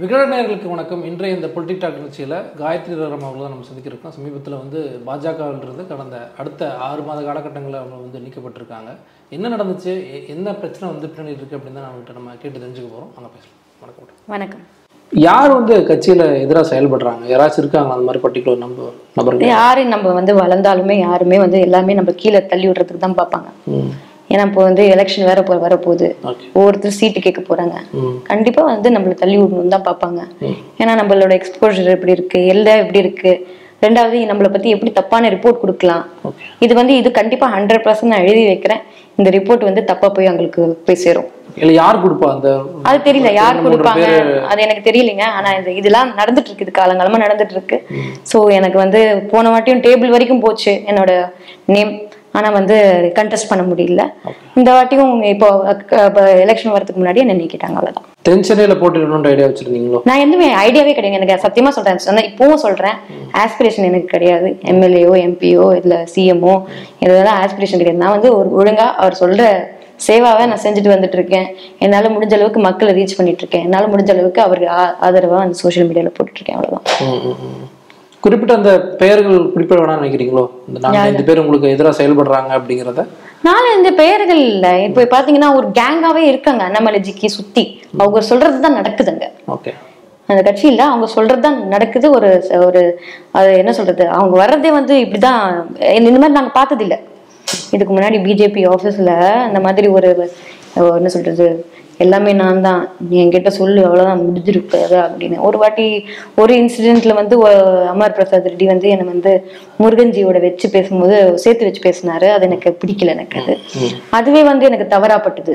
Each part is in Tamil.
விகடநேயர்களுக்கு வணக்கம். இன்றைய இந்த பொலிட்டிக் டாக் நிகழ்ச்சியில் காயத்ரி ரரம் அவர்கள் தான் நம்ம சந்திக்கிறோம். சமீபத்தில் வந்து பாஜகவிலிருந்து கடந்த அடுத்த ஆறு மாத காலகட்டங்களில் அவங்க வந்து நீக்கப்பட்டிருக்காங்க. என்ன நடந்துச்சு? என்ன பிரச்சனை வந்து பின்னாடி இருக்குது அப்படின்னு தான் நம்மகிட்ட நம்ம கேட்டு தெரிஞ்சுக்க போகிறோம் அங்கே பேசலாம். வணக்கம். வணக்கம். யார் வந்து கட்சியில் எதிராக செயல்படுறாங்க? யாராச்சும் இருக்காங்க அந்த மாதிரி பர்டிகுலர் நம்ப நபர்கள்? யாரு நம்ம வந்து வளர்ந்தாலுமே யாருமே வந்து எல்லாமே நம்ம கீழே தள்ளி விடுறதுக்கு தான் பார்ப்பாங்க. ஏன்னா இப்போ வந்து எலெக்ஷன் வேற போ வரப்போகுது. ஒவ்வொருத்தர் சீட்டு கேட்க போறாங்க. கண்டிப்பா வந்து நம்மள தள்ளி விடணும் தான் பார்ப்பாங்க. ஏன்னா நம்மளோட எக்ஸ்போஜர் எப்படி இருக்கு எல்லாம் எப்படி இருக்கு. ரெண்டாவது நம்மளை பத்தி எப்படி தப்பான ரிப்போர்ட் கொடுக்கலாம். இது வந்து இது கண்டிப்பா ஹண்ட்ரட் பர்சன்ட் நான் எழுதி வைக்கிறேன். இந்த ரிப்போர்ட் வந்து தப்பா போய் அவங்களுக்கு போய் சேரும். யார் கொடுப்பா அந்த அது தெரியல யார் கொடுப்பாங்க? அது எனக்கு தெரியலைங்க. ஆனா இது இதெல்லாம் நடந்துட்டு இருக்குது. காலங்காலமா நடந்துட்டு இருக்கு. சோ எனக்கு வந்து போன வாட்டியும் டேபிள் வரைக்கும் போச்சு. என்னோட நேம் ஆனா வந்து கண்டெஸ்ட் பண்ண முடியல. இந்த வாட்டியும் இப்போ எலெக்ஷன் வரதுக்கு முன்னாடி என்ன நீக்கிட்டாங்க அவ்வளவுதான். தென்சென்னையில் போட்டிடணுன்ற ஐடியா வச்சுருந்தீங்களோ? நான் எதுவுமே ஐடியாவே கிடையாது. எனக்கு சத்தியமா சொல்றேன் சொன்ன இப்பவும் சொல்றேன். ஆஸ்பிரேஷன் எனக்கு கிடையாது. எம்எல்ஏஓ எம்பிஓ இல்ல சிஎம்ஓ இதெல்லாம் ஆஸ்பிரேஷன் கிடையாது. நான் வந்து ஒரு ஒழுங்கா அவர் சொல்ற சேவாவை நான் செஞ்சுட்டு வந்துட்டு இருக்கேன் என்னால முடிஞ்ச அளவுக்கு மக்களை ரீச் பண்ணிட்டு இருக்கேன் என்னால முடிஞ்ச அளவுக்கு அவருக்கு ஆ- ஆதரவா அந்த சோஷியல் மீடியால போட்டுட்டு இருக்கேன் ம். குறிப்பிட்ட அந்த பெயர்கள் குறிப்பிட வேணாம்னு நினைக்கிறீங்களோ? இந்த இந்த பேர் உங்களுக்கு எதிராக செயல்படுறாங்க அப்படிங்கிறத? நாலு இந்த பெயர்கள் இல்ல. இப்போ பாத்தீங்கன்னா ஒரு கேங்காவே இருக்காங்க. அண்ணாமலைஜிக்கு சுத்தி. அவங்க சொல்றது தான் நடக்குதுங்க. ஓகே. அந்த கட்சியில அவங்க சொல்றதுதான் நடக்குது. ஒரு ஒரு அது என்ன சொல்றது? அவங்க வர்றதே வந்து இப்படிதான். இந்த மாதிரி நாங்க பார்த்தது இல்ல இதுக்கு முன்னாடி பிஜேபி ஆஃபீஸ்ல இந்த மாதிரி ஒரு என்ன சொல்றது? எல்லாமே நான் தான் நீ என்கிட்ட சொல்லு அவ்வளவுதான் முடிஞ்சிருக்காது அப்படின்னு. ஒரு வாட்டி ஒரு இன்சிடென்ட்ல வந்து அமர் பிரசாத் ரெட்டி வந்து என்னை வந்து முருகன்ஜியோட வச்சு பேசும்போது சேர்த்து வச்சு பேசினாரு. அது எனக்கு பிடிக்கல எனக்கு அது. அதுவே வந்து எனக்கு தவறாப்பட்டது.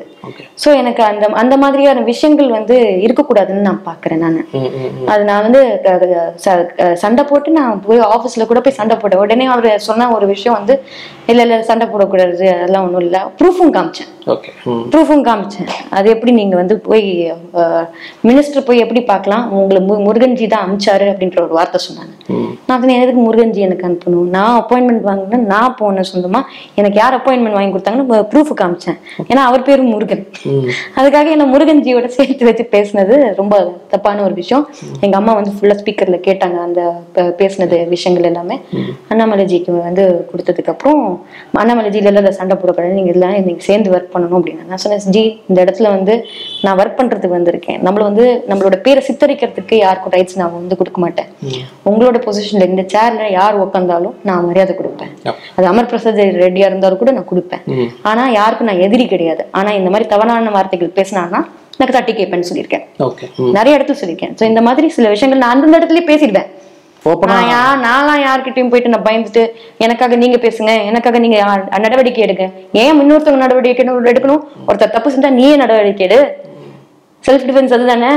சோ எனக்கு அந்த அந்த மாதிரியான விஷயங்கள் வந்து இருக்கக்கூடாதுன்னு நான் பாக்குறேன் நான். அது நான் வந்து சண்டை போட்டு நான் போய் ஆபீஸ்ல கூட போய் சண்டை போட்டேன். உடனே அவர் சொன்ன ஒரு விஷயம் வந்து இல்ல இல்ல சண்டை போடக்கூடாது. அதெல்லாம் ஒண்ணும் இல்ல. ப்ரூஃபும் காமிச்சேன். ப்ரூஃபும் காமிச்சேன். அது எப்படி நீங்க வந்து போய் மினிஸ்டர் போய் எப்படி பார்க்கலாம்? உங்களை முருகன்ஜி தான் அமிச்சாரு அப்படின்ற ஒரு வார்த்தை சொன்னாங்க. நான் எதுக்கு முருகன்ஜி எனக்கு அனுப்பணும்? நான் அப்பாயின்மெண்ட் வாங்கினா நான் போனேன் சொந்தமா எனக்கு யார் அப்பாயின்மெண்ட் வாங்கி கொடுத்தாங்கன்னு ப்ரூஃப் காமிச்சேன். ஏன்னா அவர் பேரு முருகன். அதுக்காக என்ன முருகன்ஜியோட சேர்த்து வச்சு பேசுனது ரொம்ப தப்பான ஒரு விஷயம். எங்க அம்மா வந்து ஃபுல்லா ஸ்பீக்கர்ல கேட்டாங்க அந்த பேசுனது விஷயங்கள் எல்லாமே. அண்ணாமலைஜிக்கு வந்து கொடுத்ததுக்கு அப்புறம் அண்ணாமலைஜில எல்லாம் சண்டை போடக்கூடாது. நீங்க எல்லாம் நீங்க சேர்ந்து ஒர்க் பண்ணணும் அப்படின்னு. நான் சொன்னேன் ஜி இந்த இடத்துல வந்து நான் ஒர்க் பண்றதுக்கு வந்திருக்கேன். நம்மள வந்து நம்மளோட பேரை சித்தரிக்கிறதுக்கு யாருக்கும் ரைட்ஸ் நான் வந்து கொடுக்க மாட்டேன். உங்களோட பொசிஷன்ல இந்த சேர்ல யார் உட்காந்தாலும் நான் மரியாதை கொடுப்பேன். அது அமர் பிரசாத் ரெட்டியா இருந்தாலும் கூட நான் கொடுப்பேன். ஆனா யாருக்கும் நான் எதிரி கிடையாது. ஆனா இந்த மாதிரி தவறான வார்த்தைகள் பேசினான்னா எனக்கு தட்டி கேட்பேன்னு சொல்லியிருக்கேன். நிறைய இடத்துல சொல்லியிருக்கேன். சோ இந்த மாதிரி சில விஷயங்கள் நான் அந்தந்த இடத்துலயே பேசிடுவேன். நான் யா நான்லாம் யார்கிட்டயும் போயிட்டு நான் பயந்துட்டு எனக்காக நீங்க பேசுங்க எனக்காக நீங்க நடவடிக்கை எடுங்க. ஏன் இன்னொருத்தவங்க நடவடிக்கை எடுக்கணும் ஒருத்தர் தப்பு செஞ்சா நீயே நடவடிக்கை எடு. செல்ஃப் டிஃபென்ஸ் அதுதானே?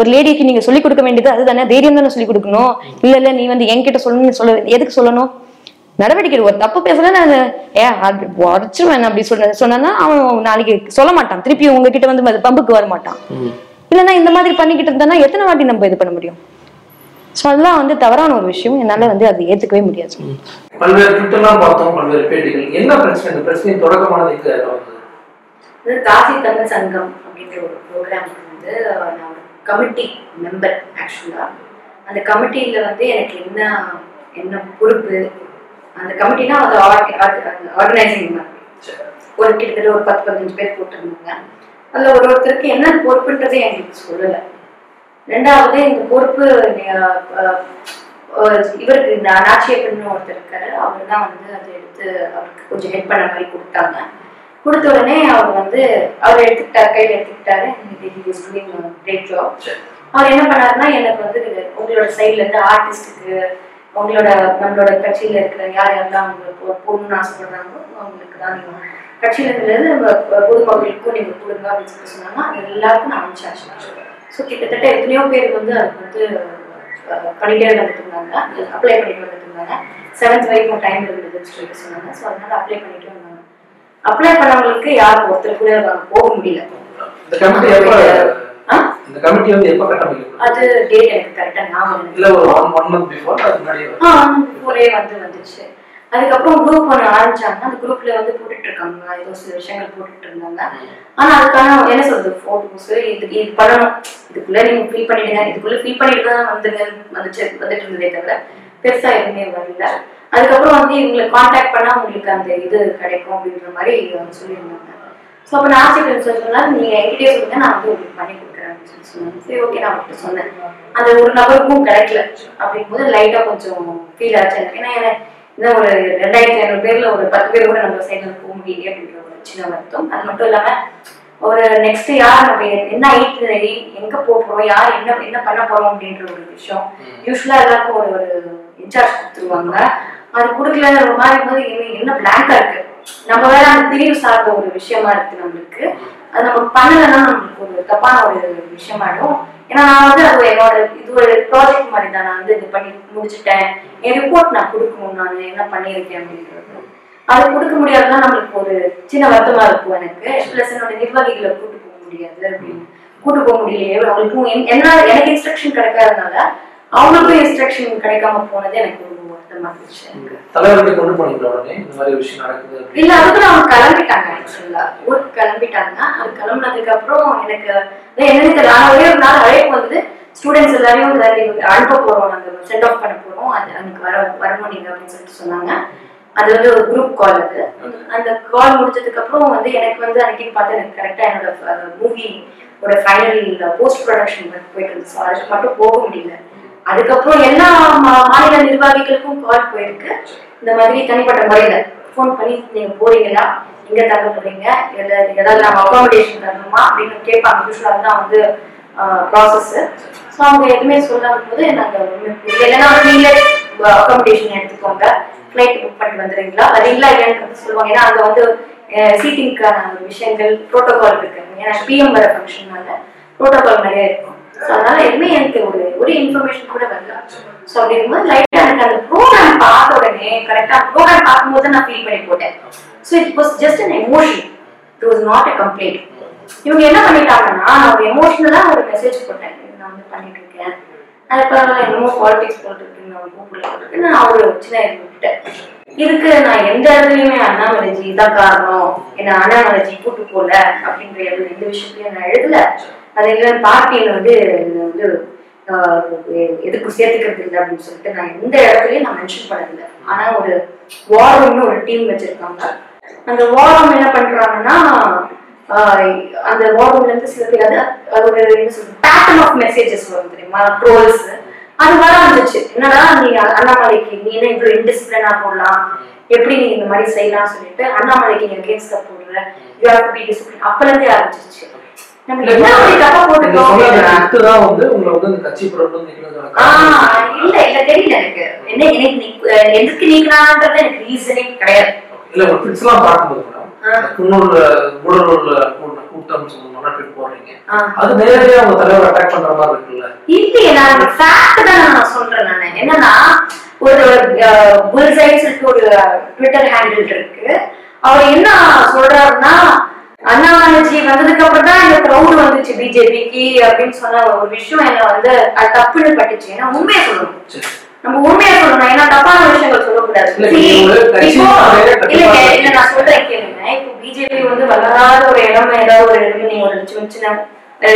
ஒரு லேடிக்கு நீங்க சொல்லிக் கொடுக்க வேண்டியது அதுதானே? தைரியம் தானே சொல்லிக் கொடுக்கணும்? இல்ல இல்ல நீ வந்து என்கிட்ட சொல்லணும்னு சொல்ல எதுக்கு சொல்லணும்? நடவடிக்கை. ஒரு தப்பு பேசுனா நான் ஏ உடச்சிருவேன் அப்படி சொன்ன சொன்னா அவன் நாளைக்கு சொல்ல மாட்டான். திருப்பி உங்ககிட்ட வந்து பம்புக்கு வர மாட்டான் இல்லைன்னா இந்த மாதிரி பண்ணிக்கிட்டு இருந்தானா எத்தனை வாட்டி நம்ம இது பண்ண முடியும்? ஸோ அதெல்லாம் வந்து தவறான ஒரு விஷயம். என்னால வந்து அதை ஏத்துக்கவே முடியாது. பல்வேறு ட்விட்டர்லாம் பார்த்தோம் பல்வேறு பேட்டிகள். என்ன பிரச்சனை? இந்த பிரச்சனையின் தொடக்கமானது எங்க வந்தது? இது காசி தமிழ் சங்கம் அப்படின்ற ஒரு ப்ரோக்ராமுக்கு வந்து நான் ஒரு கமிட்டி மெம்பர் ஆக்சுவலாக அந்த கமிட்டியில் வந்து எனக்கு என்ன என்ன பொறுப்பு? அந்த கமிட்டினா அது ஆர்கனைசிங் மாதிரி ஒரு கிட்டத்தட்ட ஒரு பத்து பதினஞ்சு பேர் போட்டிருந்தாங்க. அதில் ஒரு ஒருத்தருக்கு என்ன பொறுப்புன்றதே எங்களுக்கு சொல்லலை. ரெண்டாவது இந்த பொறுப்பு இவருக்கு இந்த அனாட்சியப்பன் ஒருத்தர் இருக்காரு. அவர் தான் வந்து அதை எடுத்து அவருக்கு கொஞ்சம் ஹெல்ப் பண்ண மாதிரி கொடுத்தாங்க. கொடுத்த உடனே அவர் வந்து அவர் எடுத்துக்கிட்டார் கையில் எடுத்துக்கிட்டாரு. கிரேட் ஜாப் அவர் என்ன பண்ணாருன்னா எனக்கு வந்து உங்களோட சைட்ல இருந்து ஆர்டிஸ்டுக்கு உங்களோட நம்மளோட கட்சியில இருக்கிற யார் யாரெல்லாம் அவங்க போ- போகணும்னு ஆசைப்படுறாங்களோ அவங்களுக்கு தான் நீங்க கட்சியில பொ- பொதுமக்களுக்கும் நீங்க கொடுங்க அப்படின்னு சொல்லி சொன்னாங்க. அது எல்லாருக்கும் நான் அனுப்பிச்சாச்சு ஸோ கிட்டத்தட்ட எத்தனையோ பேர் வந்து அதுக்கு வந்து பண்ணிட்டே வந்துட்டு இருந்தாங்க அப்ளை பண்ணிட்டு வந்துட்டு இருந்தாங்க. செவன்த் வரைக்கும் டைம் இருந்ததுன்னு சொல்லி சொன்னாங்க. ஸோ அதனால அப்ளை பண்ணிட்டு வந்தாங்க. அப்ளை பண்ணவங்களுக்கு யாரும் ஒருத்தர் கூட போக முடியல. இந்த கமிட்டி வந்து எப்ப கட்டமைக்கப்படும் அது டேட் எனக்கு கரெக்டா ஞாபகம் இல்லை. இல்ல ஒரு ஒன் ஒன் மந்த் பிஃபோர் அது முன்னாடி ஆ ஒரே வந்து வந்துச்சு அதுக்கப்புறம் குரூப் ஒன்று ஆரம்பிச்சாங்க அந்த குரூப்ல வந்து போட்டுட்டு இருக்காங்க. ஏதோ சில விஷயங்கள் போட்டுட்டு இருந்தாங்க. ஆனா அதுக்கான என்ன சொல்றது? போட்டோஸ் இது இது பண்ணணும் இதுக்குள்ள நீங்க ஃபீல் பண்ணிடுங்க. இதுக்குள்ள ஃபீல் பண்ணிட்டு தான் வந்துங்க வந்துச்சு வந்துட்டு இருந்ததே தவிர பெருசா எதுவுமே வரல. அதுக்கப்புறம் வந்து இவங்களை காண்டாக்ட் பண்ணா உங்களுக்கு அந்த இது கிடைக்கும் அப்படின்ற மாதிரி வந்து சொல்லியிருந்தாங்க. ஸோ அப்போ நான் ஆசிரியர் சார் நீங்கள் நீங்க என்கிட்டயே சொல்லுங்க நான் வந்து உங்களுக்கு பண்ணி கொடுக்குறேன் அப்படின்னு சொல்லி சொன்னாங்க. சரி ஓகே நான் அவர்கிட்ட சொன்னேன். அந்த ஒரு நபருக்கும் கிடைக்கல. அப்படிங்கும்போது லைட்டா கொஞ்சம் ஃபீல் ஆச்சு ஏன்னா இன்னும் ஒரு ரெண்டாயிரத்தி ஐநூறு பேர்ல ஒரு பத்து பேர் கூட நம்ம சைடில் போக முடியல அப்படின்ற ஒரு சின்ன வருத்தம். அது மட்டும் இல்லாம ஒரு நெக்ஸ்ட் யார் நம்ம என்ன ஐடினரி எங்க போக போறோம் யார் என்ன என்ன பண்ண போறோம் அப்படின்ற ஒரு விஷயம். யூஸ்வலா எல்லாருக்கும் ஒரு ஒரு இன்சார்ஜ் கொடுத்துருவாங்க. அது கொடுக்கல ஒரு மாதிரி போது என்ன என்ன பிளாங்கா இருக்கு? நம்ம வேற அந்த பிரிவு சார்ந்த ஒரு விஷயமா இருக்கு நம்மளுக்கு. அது நம்ம பண்ணலைன்னா நம்மளுக்கு ஒரு தப்பான ஒரு விஷயமாயிடும் ஏன்னா நான் வந்து அது என்னோட இது ஒரு ப்ராஜெக்ட் மாதிரி தான். நான் வந்து இது பண்ணி முடிச்சுட்டேன். என் ரிப்போர்ட் நான் கொடுக்கணும். நான் என்ன பண்ணியிருக்கேன் அப்படின்றது அது கொடுக்க முடியாதுன்னா நம்மளுக்கு ஒரு சின்ன வருத்தமா இருக்கும் எனக்கு. பிளஸ் என்னோட நிர்வாகிகளை கூட்டு போக முடியாது அப்படின்னு. கூட்டு போக முடியலையே. அவங்களுக்கும் என்ன எனக்கு இன்ஸ்ட்ரக்ஷன் கிடைக்காதனால அவங்களுக்கும் இன்ஸ்ட்ரக்ஷன் கிடைக்காம போனது எனக்கு தலைவர்கிட்ட கொண்டு போனீங்களா உடனே? இந்த மாதிரி விஷயம் நடக்குது அப்படின்னு. இல்ல அதுக்கு அவங்க கிளம்பிட்டாங்க ஆக்சுவலா ஊருக்கு கிளம்பிட்டாங்க அது கிளம்புனதுக்கு அப்புறம் எனக்கு என்னன்னு தெரியல ஆனா ஒரே ஒரு நாள் அழைப்பு வந்தது. ஸ்டூடெண்ட்ஸ் எல்லாரையும் வந்து அனுப்ப போறோம் நாங்க சென்ட் ஆஃப் பண்ண போறோம். அது அன்னைக்கு வர வரணும் நீங்க அப்படின்னு சொல்லிட்டு சொன்னாங்க. அது வந்து ஒரு குரூப் கால் அது. அந்த கால் முடிஞ்சதுக்கு அப்புறம் வந்து எனக்கு வந்து அன்னைக்கு பார்த்து எனக்கு கரெக்டா என்னோட மூவி ஒரு ஃபைனல் போஸ்ட் ப்ரொடக்ஷன் போயிட்டு இருந்துச்சு. அதுக்கு மட்டும் போக முடியல. அதுக்கப்புறம் எல்லா மா- மாநில நிர்வாகிகளுக்கும் கால் போயிருக்கு. இந்த மாதிரி தனிப்பட்ட முறையில ஃபோன் பண்ணி நீங்க போறீங்களா? எங்க தங்க போறீங்க இல்ல ஏதாவது நம்ம அகாமடேஷன் தரணுமா? அப்படின்னு கேட்பாங்க. யூஸ்வலா தான் வந்து ப்ராசஸ் ஸோ அவங்க எதுவுமே சொல்லாத போது நாங்க ஒண்ணுமே இல்லைன்னா நீங்களே அகாமடேஷன் எடுத்துக்கோங்க. ஃப்ளைட் புக் பண்ணிட்டு வந்துடுறீங்களா? வரீங்களா இல்லைன்னு சொல்லுவாங்க. ஏன்னா அங்க வந்து சீட்டிங்க்கான விஷயங்கள் ப்ரோட்டோகால் இருக்கு. ஏன்னா பிஎம் வர ஃபங்க்ஷன்னால ப்ரோட்டோகால் நிறைய இருக்கும். ஸோ அதனால எதுவுமே எனக்கு ஒரு ஒரு இன்ஃபர்மேஷன் கூட வரல. ஸோ அப்படிங்கும்போது லைட்டாக எனக்கு அந்த ப்ரோக்ராம் பார்த்த உடனே கரெக்டாக ப்ரோக்ராம் பார்க்கும்போது நான் ஃபீல் பண்ணி போட்டேன். So it was just an emotion it was not a complaint இவங்க என்ன பண்ணிட்டாங்கன்னா நான் ஒரு எமோஷனலாக ஒரு மெசேஜ் போட்டேன். நான் வந்து பண்ணிட்டு இருக்கேன். அதுக்கப்புறம் என்னமோ பாலிடிக்ஸ் போட்டுருக்கு நான் கூப்பிடல நான் ஒரு சின்ன இது விட்டுட்டேன். இதுக்கு நான் எந்த இடத்துலயுமே அண்ணாமலைஜி இதான் காரணம். என்ன அண்ணாமலைஜி கூட்டு போல அப்படின்ற எந்த எந்த விஷயத்தையும் நான் எழுதல. அது இல்லை பார்ட்டியில வந்து வந்து எதுக்கும் சேர்த்துக்கிறது இல்லை அப்படின்னு சொல்லிட்டு நான் எந்த இடத்துலயும் நான் மென்ஷன் பண்ணதில்லை. ஆனா ஒரு வாரம்னு ஒரு டீம் வச்சிருக்காங்க. அந்த வாரம் என்ன பண்றாங்கன்னா அந்த வாரம்ல இருந்து சில பேர் அது அது ஒரு என்ன சொல்றது பேட்டர்ன் ஆஃப் மெசேஜஸ் வரும் தெரியுமா? ட்ரோல்ஸ் அது வர வந்துச்சு என்னடா நீ அண்ணாமலைக்கு நீ என்ன இவ்வளவு இன்டிசிப்ளினா போடலாம்? எப்படி நீ இந்த மாதிரி செய்யலாம் சொல்லிட்டு அண்ணாமலைக்கு நீ அகேன்ஸ்டா போடுற? You have to be discipline அப்பல இருந்தே ஆரம்பிச்சிருச்சு. இல்ல. இல்ல தெரியல எனக்கு. என்ன எனக்கு எதுக்கு எனக்கு ரீசனே கிடையாது. இல்ல ஒரு பிட்ஸ் எல்லாம் பார்க்கும்போது கூடலூர்ல கூட்ட- கூட்டம் மாநாட்டுக்கு போறீங்க. ஆ. அது நேரடியா உங்க தலைவர் அட்டாக் பண்ற மாதிரி இருக்குல்ல. இல்லையே நான் ஃபேக்ட் தான் நான் சொல்றேன் நான். என்னன்னா ஒரு புல்சைன்னு சொல்லிட்டு ஒரு ட்விட்டர் ஹேண்டில் இருக்கு. அவர் என்ன சொல்றாருன்னா அண்ணாமலைஜி வந்ததுக்கு அப்புறம் தான் இந்த க்ரௌட் வந்துச்சு பிஜேபிக்கு அப்படின்னு சொன்ன ஒரு விஷயம் என்ன வந்து அது தப்புன்னு பட்டுச்சு. ஏன்னா உண்மையை சொல்லணும். நம்ம உண்மையை சொல்லணும். ஏன்னா தப்பான விஷயங்கள் சொல்லக்கூடாது. இல்ல, நான் சொல்றேன் கேளுங்க. இப்போ பிஜேபி வந்து வளராத ஒரு இடம் ஏதாவது ஒரு இடத்துல நீங்க ஒரு சின்ன சின்ன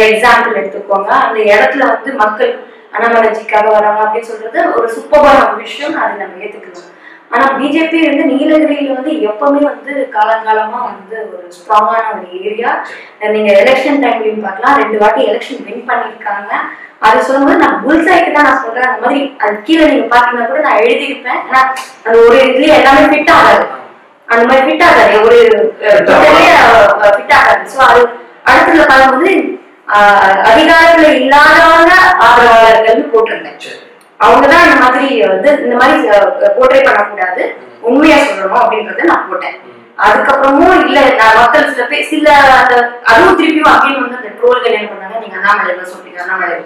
எக்ஸாம்பிள் எடுத்துக்கோங்க. அந்த இடத்துல வந்து மக்கள் அண்ணாமலைஜிக்காக வராங்க அப்படின்னு சொல்றது ஒரு சூப்பரான ஒரு விஷயம் அது நம்ம ஏத்துக்கலாம் ஆனா பிஜேபி வந்து நீலகிரியில வந்து எப்பவுமே வந்து காலங்காலமா வந்து ஒரு ஸ்ட்ராங்கான ஒரு ஏரியா நீங்க எலெக்ஷன் டைம்லயும் பார்க்கலாம். ரெண்டு வாட்டி எலெக்ஷன் வின் பண்ணியிருக்காங்க. அது சொல்லும்போது நான் புல்சாய்க்கு தான் நான் சொல்றேன். அந்த மாதிரி அது கீழே நீங்க பாத்தீங்கன்னா கூட நான் எழுதியிருப்பேன். ஆனா அது ஒரு இதுலயே எல்லாமே ஃபிட் ஆகாது. அந்த மாதிரி ஃபிட் ஆகாது. ஒரு ஃபிட் ஆகாது. ஸோ அது அடுத்துல பார்க்கும்போது அதிகாரத்துல இல்லாதவங்க ஆதரவாளர்கள்னு போட்டிருந்தேன். சரி. அவங்க தான் இந்த மாதிரி வந்து இந்த மாதிரி போர்ட்ரே பண்ணக்கூடாது. உண்மையா சொல்லணும் அப்படின்றத நான் போட்டேன். அதுக்கப்புறமும் இல்ல நான் மக்கள் சில பேர் சில அந்த அதுவும் திருப்பியும் அப்படின்னு வந்து அந்த ட்ரோல்கள் என்ன பண்ணாங்க. நீங்க அண்ணாமலை தான் சொல்றீங்க அண்ணாமலை.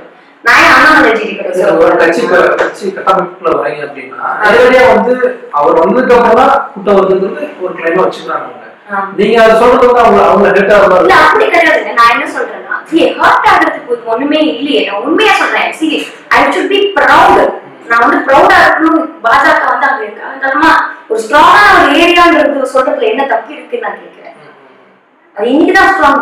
நான் ஏன் அண்ணாமலை ஜி இல்ல, ஒரு கட்சி கட்சி கட்டமைப்புக்குள்ள வரீங்க அப்படின்னா நேரடியா வந்து அவர் வந்ததுக்கு அப்புறம் தான் கூட்டம் வருதுன்றது ஒரு கிளைமா வச்சுக்கிறாங்க. நீங்க அதை சொல்றது வந்து அவங்க அவங்க மாதிரி இல்ல இருக்கு. அப்படி கிடையாதுங்க நான் என்ன சொல்றேன்னா see ஹர்ட் ஆகிறதுக்கு இது ஒண்ணுமே இல்லையே நான் உண்மையா சொல்றேன் see I should be proud. நான் வந்து ப்ரௌடா இருக்கணும் பாஜக வந்து அங்க காலங்காலமா ஒரு ஸ்ட்ராங்கான ஒரு ஏரியான்றது சொல்றதுல என்ன தப்பு இருக்குன்னு நான் கேட்கிறேன். அது இன்னைக்குதான் ஸ்ட்ராங்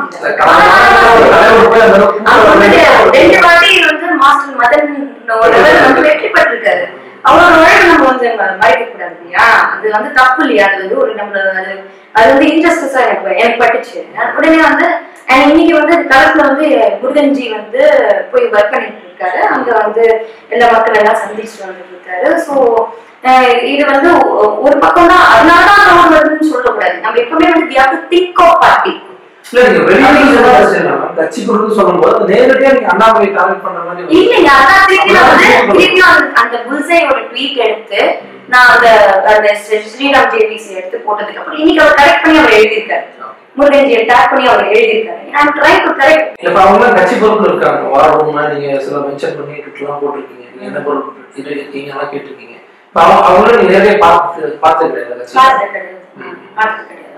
அவர் வந்து ரெண்டு வாட்டி வந்து மாஸ்டர் மதன் ஒரு வந்து வெற்றி பெற்றிருக்காரு. அவரோட உழைப்பு நம்ம வந்து மறைக்க கூடாது இல்லையா? அது வந்து தப்பு இல்லையா? அது வந்து ஒரு நம்மள அது அது வந்து இன்ஜஸ்டிஸா எனக்கு எனக்கு பட்டுச்சு. உடனே வந்து இன்னைக்கு வந்து களத்துல வந்து முருகன்ஜி வந்து போய் ஒர்க் பண்ணிட்டு இருக்காரு. அங்க வந்து எல்லா மக்கள் எல்லாம் சந்திச்சுட்டு வந்துட்டு இருக்காரு. ஸோ இது வந்து ஒரு பக்கம் தான் அதனாலதான் க்ரௌட் வருதுன்னு சொல்லக்கூடாது. நம்ம எப்பவுமே வந்து பண்ற மாதிரி ஒரு- இல்லைங்க அதான் திருப்பி நான் அந்த- ஸ்ரீராம் ஜேபிசி எடுத்து போட்டதுக்கு அப்புறம் இன்னைக்கு அவர் கரெக்ட் பண்ணி அவர் எழுதியிருக்காரு. முருகன்ஜியை டேக் பண்ணி அவர் எழுதியிருக்காரு. நான் ட்ரை டு கரெக்ட் இப்ப அவங்க கட்சி இருக்காங்க. வாரம்னா நீங்க சில மென்ஷன் பண்ணி போட்டிருக்கீங்க. நீங்க என்ன பொறுப்பு இது இருக்கீங்க எல்லாம் கேட்டிருக்கீங்க அவங்கள பார்த்து பார்த்து கிடையாது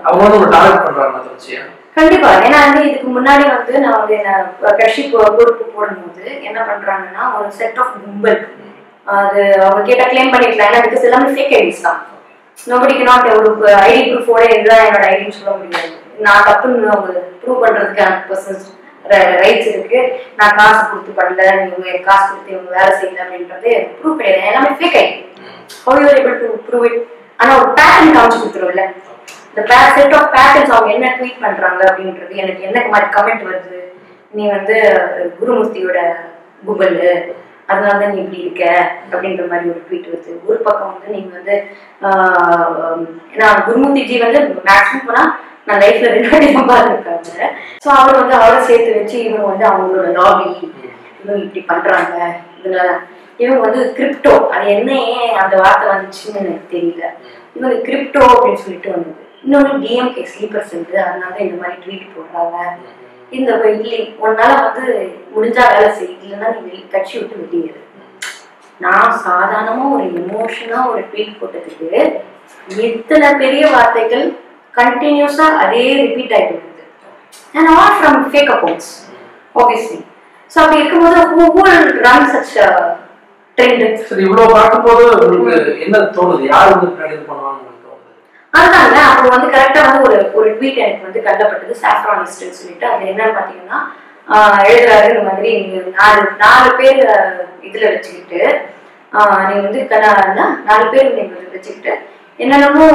அவங்க வந்து ஒரு டார்கெட் பண்றாங்க தொடர்ச்சியா கண்டிப்பா. ஏன்னா வந்து இதுக்கு முன்னாடி வந்து நான் வந்து என்ன கட்சி பொறுப்பு போடும்போது என்ன பண்றாங்கன்னா ஒரு செட் ஆஃப் கும்பல். அது அவங்க கேட்டா கிளைம் பண்ணிக்கலாம் ஏன்னா பிகாஸ் எல்லாமே ஃபேக் ஐடிஸ் தான். நோபடிக்கு நாட் ஒரு ஐடி ப்ரூஃபோட இதுதான் என்னோட ஐடின்னு சொல்ல முடியாது. நான் தப்புன்னு அவங்க ப்ரூவ் பண்றதுக்கான பர்சன்ஸ் ரைட்ஸ் இருக்கு. நான் காசு கொடுத்து பண்ணல இவங்க என் காசு கொடுத்து இவங்க வேலை செய்யல அப்படின்றது ப்ரூவ் கிடையாது எல்லாமே fake ID how you are ஆனா ஒரு பேட்டர்ன் காமிச்சு கொடுத்துருவோம்ல இந்த செட் ஆஃப் பேட்டர்ன்ஸ் அவங்க என்ன ட்வீட் பண்றாங்க அப்படின்றது எனக்கு என்ன மாதிரி கமெண்ட் வருது? நீ வந்து குருமூர்த்தியோட கும்பல். அதனால தான் நீ இப்படி இருக்க அப்படின்ற மாதிரி ஒரு ட்வீட் வருது. ஒரு பக்கம் வந்து நீங்க வந்து ஆஹ், குருமூர்த்திஜி குருமூர்த்தி ஜி வந்து மேக்ஸிமம் போனா நான் லைஃப்ல ரெண்டு வாட்டி பார்த்துருக்காங்க ஸோ அவர் வந்து அவரை சேர்த்து வச்சு இவங்க வந்து அவங்களோட லாபி இவங்க இப்படி பண்றாங்க. இதனால இவங்க வந்து கிரிப்டோ அது என்ன ஏன் அந்த வார்த்தை வந்துச்சுன்னு எனக்கு தெரியல. இவங்க கிரிப்டோ அப்படின்னு சொல்லிட்டு வந்தது. இன்னொன்று டிஎம்கே ஸ்லீப்பர் சென்று அதனால இந்த மாதிரி ட்வீட் போடுறாங்க. இந்த இல்லை உன்னால வந்து முடிஞ்சா வேலை செய் இல்லைன்னா நீ கட்சி விட்டு வெளியேறு. நான் சாதாரணமா ஒரு எமோஷனா ஒரு ட்வீட் போட்டதுக்கு எத்தனை பெரிய வார்த்தைகள் கண்டினியூஸா அதே ரிப்பீட் ஆகிட்டு இருக்குது and all from fake accounts obviously so அப்படி இருக்கும்போது will run such a trend? சரி இவ்வளவு பார்க்கும்போது உங்களுக்கு என்ன தோணுது? யார் வந்து பின்னாடி இது பண்ணுவாங்க அதுதாங்க அப்போ வந்து கரெக்டா வந்து ஒரு ஒரு ட்வீட் எனக்கு வந்து கல்லப்பட்டது சாஃப்ரானிஸ்ட்னு சொல்லிட்டு. அது என்னன்னு பாத்தீங்கன்னா ஆஹ் எழுதுறாரு இந்த மாதிரி நீங்க நாலு நாலு பேர் இதுல வச்சுக்கிட்டு ஆஹ் நீ வந்து நாலு பேர் நீங்க வந்து வச்சுக்கிட்டு என்னென்னமோ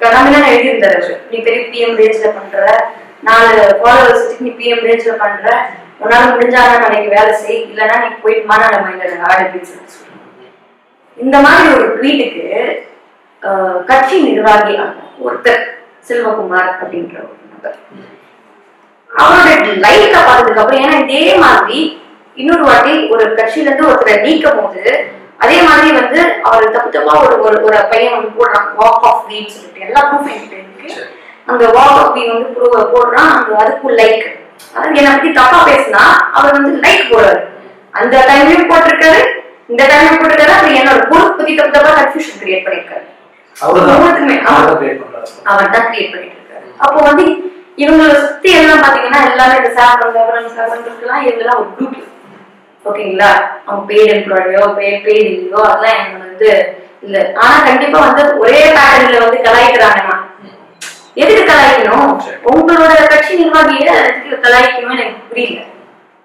கடமையான எழுதியிருந்தாரு அவரு. நீ பெரிய பிஎம் ரேஞ்ச்ல பண்ற நாலு ஃபாலோவர்ஸ் நீ பிஎம் ரேஞ்ச்ல பண்ற உன்னால முடிஞ்சாலும் நாளைக்கு வேலை செய் இல்லைன்னா நீ போயிட்டு மன மைண்ட்ல ஆடு அப்படின்னு சொல்லி இந்த மாதிரி ஒரு ட்வீட்டுக்கு கட்சி நிர்வாகி ஒருத்தர் செல்வகுமார் அப்படின்ற ஒரு நபர் அவரோட லைஃப்ல பார்த்ததுக்கு அப்புறம் ஏன்னா இதே மாதிரி இன்னொரு வாட்டி ஒரு கட்சியில இருந்து ஒருத்தரை நீக்கும் போது அதே மாதிரி வந்து அவர் தப்பு தப்பா ஒரு ஒரு ஒரு பையன் வந்து போடுறான் வாக் ஆஃப் வீன்னு சொல்லிட்டு. எல்லா ப்ரூஃப் என்கிட்ட இருக்கு. சரி. அந்த வாக் ஆஃப் வீ வந்து proof போடுறான் அங்க அதுக்கு லைக் அதாவது என்னை பத்தி தப்பா பேசினா அவர் வந்து லைக் போடுறாரு. அந்த டைம்லயும் போட்டிருக்காரு இந்த டைம்லயும் போட்டிருக்காரு அப்புறம் என்னோட பொறுப்பு பத்தி தப்பு தப்பா கன்ஃபியூஷன் கிரியேட் பண்ணிருக்காரு பண்றாரு அவர் தான் கிரியேட் பண்ணிட்டு இருக்காரு அப்போ வந்து இவங்களை சுத்தி எல்லாம் பாத்தீங்கன்னா எல்லாமே இந்த சாப்பிட்றது அப்புறம் சாப்பிட்றதுக்கெல்லாம் இவங்கெல்லாம் ஒரு குரூப் ஓகேங்களா? அவங்க பெய்டு எம்ப்ளாயோ பெய்டு இல்லையோ அதெல்லாம் எனக்கு வந்து இல்ல. ஆனா கண்டிப்பா வந்து ஒரே பேட்டர்ன்ல வந்து கலாய்க்கிறாங்கன்னா எதுக்கு கலாய்க்கணும். உங்களோட கட்சி நிர்வாகிய எதுக்கு கலாய்க்கணும்னு எனக்கு புரியல.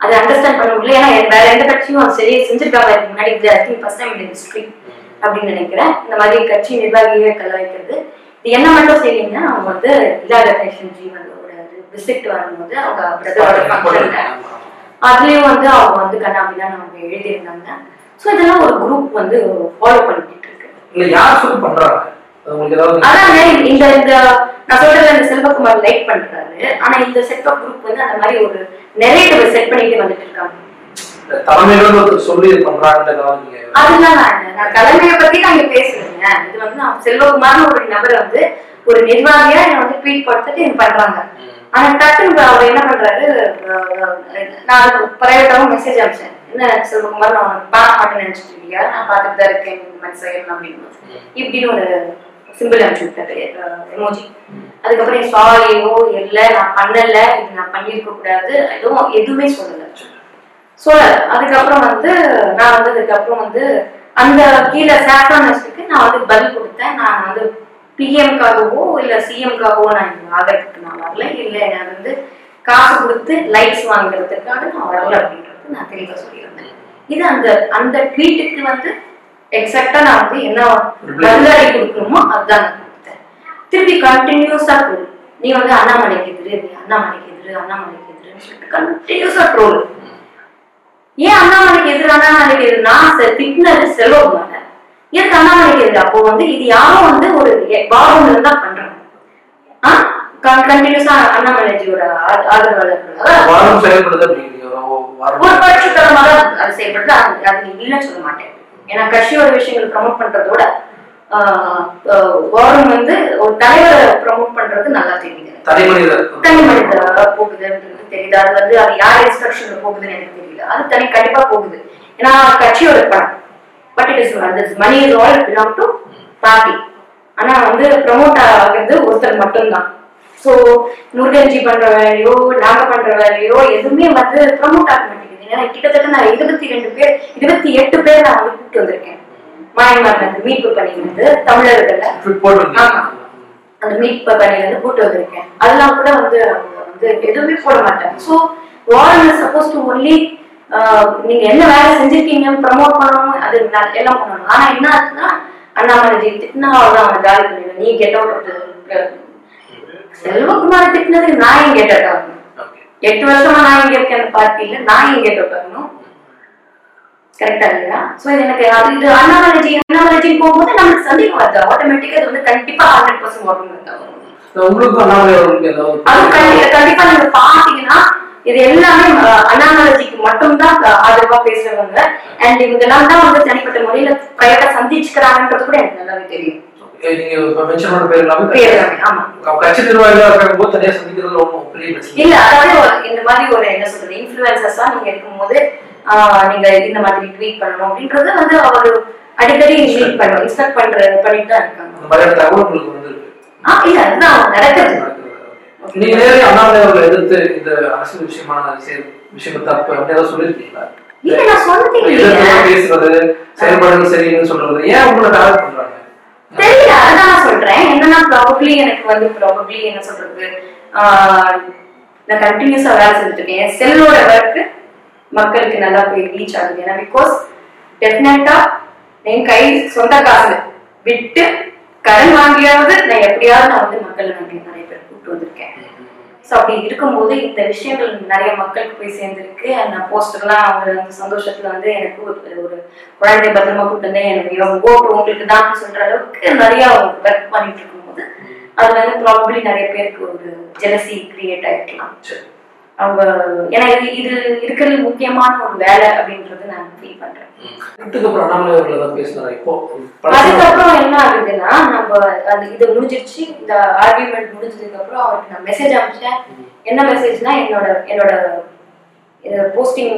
அதை அண்டர்ஸ்டாண்ட் பண்ண முடியல. ஏன்னா வேற எந்த கட்சியும் அது சரியா செஞ்சிருக்காங்க இதுக்கு முன்னாடி இது I think first time in history அப்படின்னு நினைக்கிறேன். இந்த மாதிரி கட்சி நிர்வாகியை கலாய்க்கிறது. இது என்ன மட்டும் செய்யுங்க அவங்க வந்து இல்லாத ஃபேஷன் ஜி வந்து ஒரு விசிட் வரும்போது அவங்க பிரதரோட ஃபங்க்ஷன்ல அதுலயும் வந்து அவங்க வந்து கண்ணாபின்னு அவங்க எழுதியிருந்தாங்க ஸோ இதெல்லாம் ஒரு குரூப் வந்து ஃபாலோ பண்ணிட்டு இருக்கு. இல்ல யார் சொல்லி பண்றாங்க? அது உங்களுக்கு ஏதாவது அதாங்க இந்த இந்த நான் சொல்றது இந்த செல்வகுமார் லைக் பண்றாரு. ஆனா இந்த செட் ஆஃப் குரூப் வந்து அந்த மாதிரி ஒரு நெரேட்டிவ் செட் பண்ணிட்டு வந்துட்டு இருக்காங்க. தலைமையில சொல்லி நான் தலைமையை பத்தி நான் இங்க பேசுறேங்க. இது வந்து நான் செல்வகுமார்னு ஒரு நபரை வந்து ஒரு நிர்வாகியா என்னை வந்து ட்வீட் கொடுத்துட்டு பண்றாங்க. ஆனா டக்குன்னு அவர் என்ன பண்றாரு? நான் பிரைவேட்டாவும் மெசேஜ் அனுப்பிச்சேன். என்ன செல்வகுமார் நான் பார்க்க மாட்டேன்னு நினைச்சிட்டு இருக்கியா நான் பார்த்துட்டு தான் இருக்கேன். இந்த மாதிரி செய்யணும் அப்படின்னு இப்படின்னு ஒரு சிம்பிள் அனுப்பிச்சு விட்டாரு. எமோஜி அதுக்கப்புறம் சாரியோ இல்லை நான் பண்ணல இது நான் பண்ணியிருக்க கூடாது எதுவும் எதுவுமே சொல்லல. சொல்லல. அதுக்கப்புறம் வந்து நான் வந்து அதுக்கப்புறம் வந்து அந்த கீழே சாஃப்ரானிஸ்டுக்கு நான் வந்து பதில் கொடுத்தேன். நான் வந்து பிஎம்காகவோ இல்ல சிஎம்காகவோ நான் இங்க ஆகிறதுக்கு நான் வரல. இல்ல நான் வந்து காசு கொடுத்து லைக்ஸ் வாங்குறதுக்காக நான் வரல அப்படின்றது நான் தெளிவா சொல்லியிருந்தேன். இது அந்த அந்த ட்வீட்டுக்கு வந்து எக்ஸாக்டா நான் வந்து என்ன பதிலடி கொடுக்கணுமோ அதுதான் நான் கொடுத்தேன். திருப்பி கண்டினியூஸா ட்ரோல் நீ வந்து அண்ணாமலைக்கு எதிரு நீ அண்ணாமலைக்கு எதிரு அண்ணாமலைக்கு எதிருன்னு சொல்லிட்டு கண்டினியூஸா ட்ரோல் ஏன் அண்ணாமலைக்கு எதிர் அண்ணாமலைக்கு எதிர் நான் செ- திட்டினது செலவு எதுக்கு அண்ணாமலைக்கு எதிர் அப்போ வந்து இது யாரும் வந்து ஒரு பாவம் தான் பண்றாங்க. கண்டினியூஸா அண்ணாமலைஜியோட ஆ- ஆதரவாளர்கள். அதாவது வாரம் செயல்படுது அப்படிங்கிறீங்க ஒரு பட்சத்தரமாக அது செய்யப்படுது அது இல்லைன்னு சொல்ல மாட்டேன். ஏன்னா கட்சியோட விஷயங்கள் ப்ரமோட் பண்றதோட வாரம் வந்து ஒரு தலைவரை ப்ரமோட் பண்றது நல்லா தெரியுது. தனி மனிதர் தனி மனித போகுதுன்றது தெரியுது. அது வந்து அது யார் இன்ஸ்ட்ரக்ஷன்ல போகுதுன்னு எனக்கு தெரியல. அது தனி கண்டிப்பா போகுது. ஏன்னா கட்சியோட பணம். பட் இட் இஸ் அந்த money is all belong to party ஆனா வந்து ப்ரமோட் ஆகிறது ஒருத்தர் மட்டும்தான். ஸோ முருகன்ஜி பண்ற வேலையோ நாங்க பண்ற வேலையோ எதுவுமே வந்து ப்ரமோட் ஆக மாட்டேங்குது. ஏன்னா கிட்டத்தட்ட நான் இருபத்தி ரெண்டு பேர் இருபத்தி எட்டு பேர் நான் வந்து கூப்பிட்டு வந்திருக்கேன். மாயமாரிலிருந்து மீட்பு பண்ணிக்கிறது தமிழர்கள ஆமா. அந்த மீட் பணியில இருந்து கூட்டு வந்திருக்கேன். அதெல்லாம் கூட வந்து வந்து எதுவுமே போட மாட்டாங்க. ஸோ வாரன் சப்போஸ் டு ஒன்லி நீங்க என்ன வேலை செஞ்சிருக்கீங்க ப்ரமோட் பண்ணணும் அது எல்லாம் பண்ணணும். ஆனா என்ன ஆச்சுன்னா அண்ணாமலை திட்டினா அவ்வளவுதான் அவனை காலி பண்ணிடுவேன். நீ கெட் அவுட் செல்வகுமார் திட்டினதுக்கு நான் ஏன் கெட் அவுட் ஆகணும் எட்டு வருஷமா நான் இங்க இருக்கேன் அந்த பார்ட்டியில நான் ஏன் கெட் அவுட் ஆகணும் கரெக்டா இல்லையா? சோ இது எனக்கு அது இது அண்ணாமலைஜி அண்ணாமலைஜி போகும்போது நமக்கு சந்தேகம் வருது. ஆட்டோமேட்டிக்கா இது வந்து கண்டிப்பா ஹண்ட்ரட் பர்சன்ட் வரும் உங்களுக்கு அண்ணாமலை அது கண்டிப்பா நீங்க பாத்தீங்கன்னா இது எல்லாமே அஹ், அண்ணாமலைஜிக்கு மட்டும்தான் ஆதரவா பேசுறவங்க. அண்ட் இவங்க எல்லாம் தான் வந்து தனிப்பட்ட முறையில பிரைவேட்டா சந்திச்சுக்கிறாங்கன்றது கூட எனக்கு நல்லாவே தெரியும். இல்ல. அதாவது இந்த மாதிரி ஒரு என்ன சொல்றது இன்ஃபுளுசஸா நீங்க இருக்கும்போது நீங்க இந்த மாதிரி ட்வீட் பண்ணணும் அப்படின்றது வந்து அவர் அடிக்கடி மீட் பண்ண இன்ஸ்பெக்ட் பண்ற பண்ணிட்டு தான் இருக்காங்க ஆ இல்ல அதுதான் நடக்குது. நீங்க நேரடி அண்ணாமலை அவர்களை எதிர்த்து இந்த அரசியல் விஷயமான விஷயங்கள் தப்பு அப்படி ஏதாவது இல்லையே பேசுறது செயல்பாடுகள் சரின்னு சொல்றது ஏன் உங்களை டார்கெட் பண்றாங்க? தெரியல அதான் நான் சொல்றேன். என்னன்னா ப்ராபப்ளி எனக்கு வந்து ப்ராபப்ளி என்ன சொல்றது நான் கண்டினியூஸா வேலை செஞ்சுட்டு இருக்கேன். செல்லோட ஒர்க் மக்களுக்கு நல்லா போய் ரீச் ஆகுது. ஏன்னா பிகாஸ் டெஃபினட்டா என் கை சொந்த காசு விட்டு கடன் வாங்கியாவது நான் எப்படியாவது நான் வந்து மக்களை நான் கொண்டு வந்திருக்கேன். ஸோ அப்படி இருக்கும்போது இந்த விஷயங்கள் நிறைய மக்களுக்கு போய் சேர்ந்துருக்கு. and நான் போஸ்டர்லாம் அவங்க அந்த சந்தோஷத்தில் வந்து எனக்கு ஒரு ஒரு குழந்தை பத்திரமா கூப்பிட்டு வந்தேன். எனக்கு ஓட்டு உங்களுக்கு தான் சொல்கிற அளவுக்கு நிறைய ஒர்க் பண்ணிட்டு இருக்கும்போது அது வந்து ப்ராபப்ளி நிறைய பேருக்கு ஒரு ஜெலசி கிரியேட் ஆகிருக்கலாம் சரி. அவங்க ஏன்னா இது இது இருக்கிறது முக்கியமான ஒரு வேலை அப்படின்றது நான் ஃபீல் பண்றேன். அதுக்கப்புறம் என்ன ஆகுதுன்னா நம்ம அது இது முடிஞ்சிருச்சு. இந்த ஆர்கியூமெண்ட் முடிஞ்சதுக்கு அப்புறம் அவருக்கு நான் மெசேஜ் அனுப்பிச்சேன் என்ன மெசேஜ்னா என்னோட என்னோட போஸ்டிங்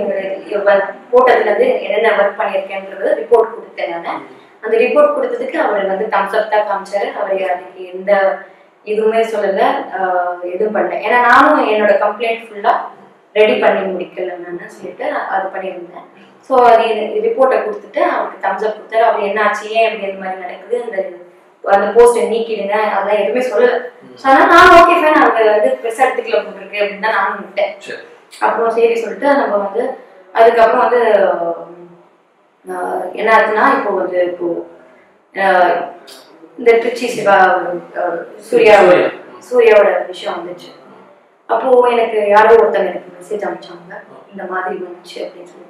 போட்டதுல இருந்து என்னென்ன ஒர்க் பண்ணியிருக்கேன்றது ரிப்போர்ட் கொடுத்தேன் நான். அந்த ரிப்போர்ட் கொடுத்ததுக்கு அவர் வந்து தம்ஸ் அப் தான் காமிச்சாரு. அவர் அதுக்கு எந்த இதுவுமே சொல்லல எதுவும் பண்ணல. ஏன்னா நானும் என்னோட கம்ப்ளைண்ட் ஃபுல்லா ரெடி பண்ணி முடிக்கல நான் சொல்லிட்டு அது பண்ணியிருந்தேன். ஸோ அது ரிப்போர்ட்டை கொடுத்துட்டு அவருக்கு தம்ஸ் அப் கொடுத்தாரு. அவர் என்ன ஆச்சு ஏன் இப்படி இந்த மாதிரி நடக்குது? அந்த அந்த போஸ்ட்டை நீக்கிடுங்க அதெல்லாம் எதுவுமே சொல்லல. ஸோ அதனால நான் ஓகே ஃபேன் அவங்க வந்து பெருசாக எடுத்துக்கல போட்டிருக்கு அப்படின்னு தான் நானும் விட்டேன். அப்புறம் சரி சொல்லிட்டு நம்ம வந்து அதுக்கப்புறம் வந்து என்ன ஆச்சுன்னா இப்போ வந்து இப்போ இந்த திருச்சி சிவா ஆஹ், சூர்யா சூர்யா. சூர்யாவோட விஷயம் வந்துச்சு. அப்போ எனக்கு யாரோ ஒருத்தங்க எனக்கு மெசேஜ் அனுப்பிச்சாங்க இந்த மாதிரி வந்துச்சு அப்படின்னு சொல்லிட்டு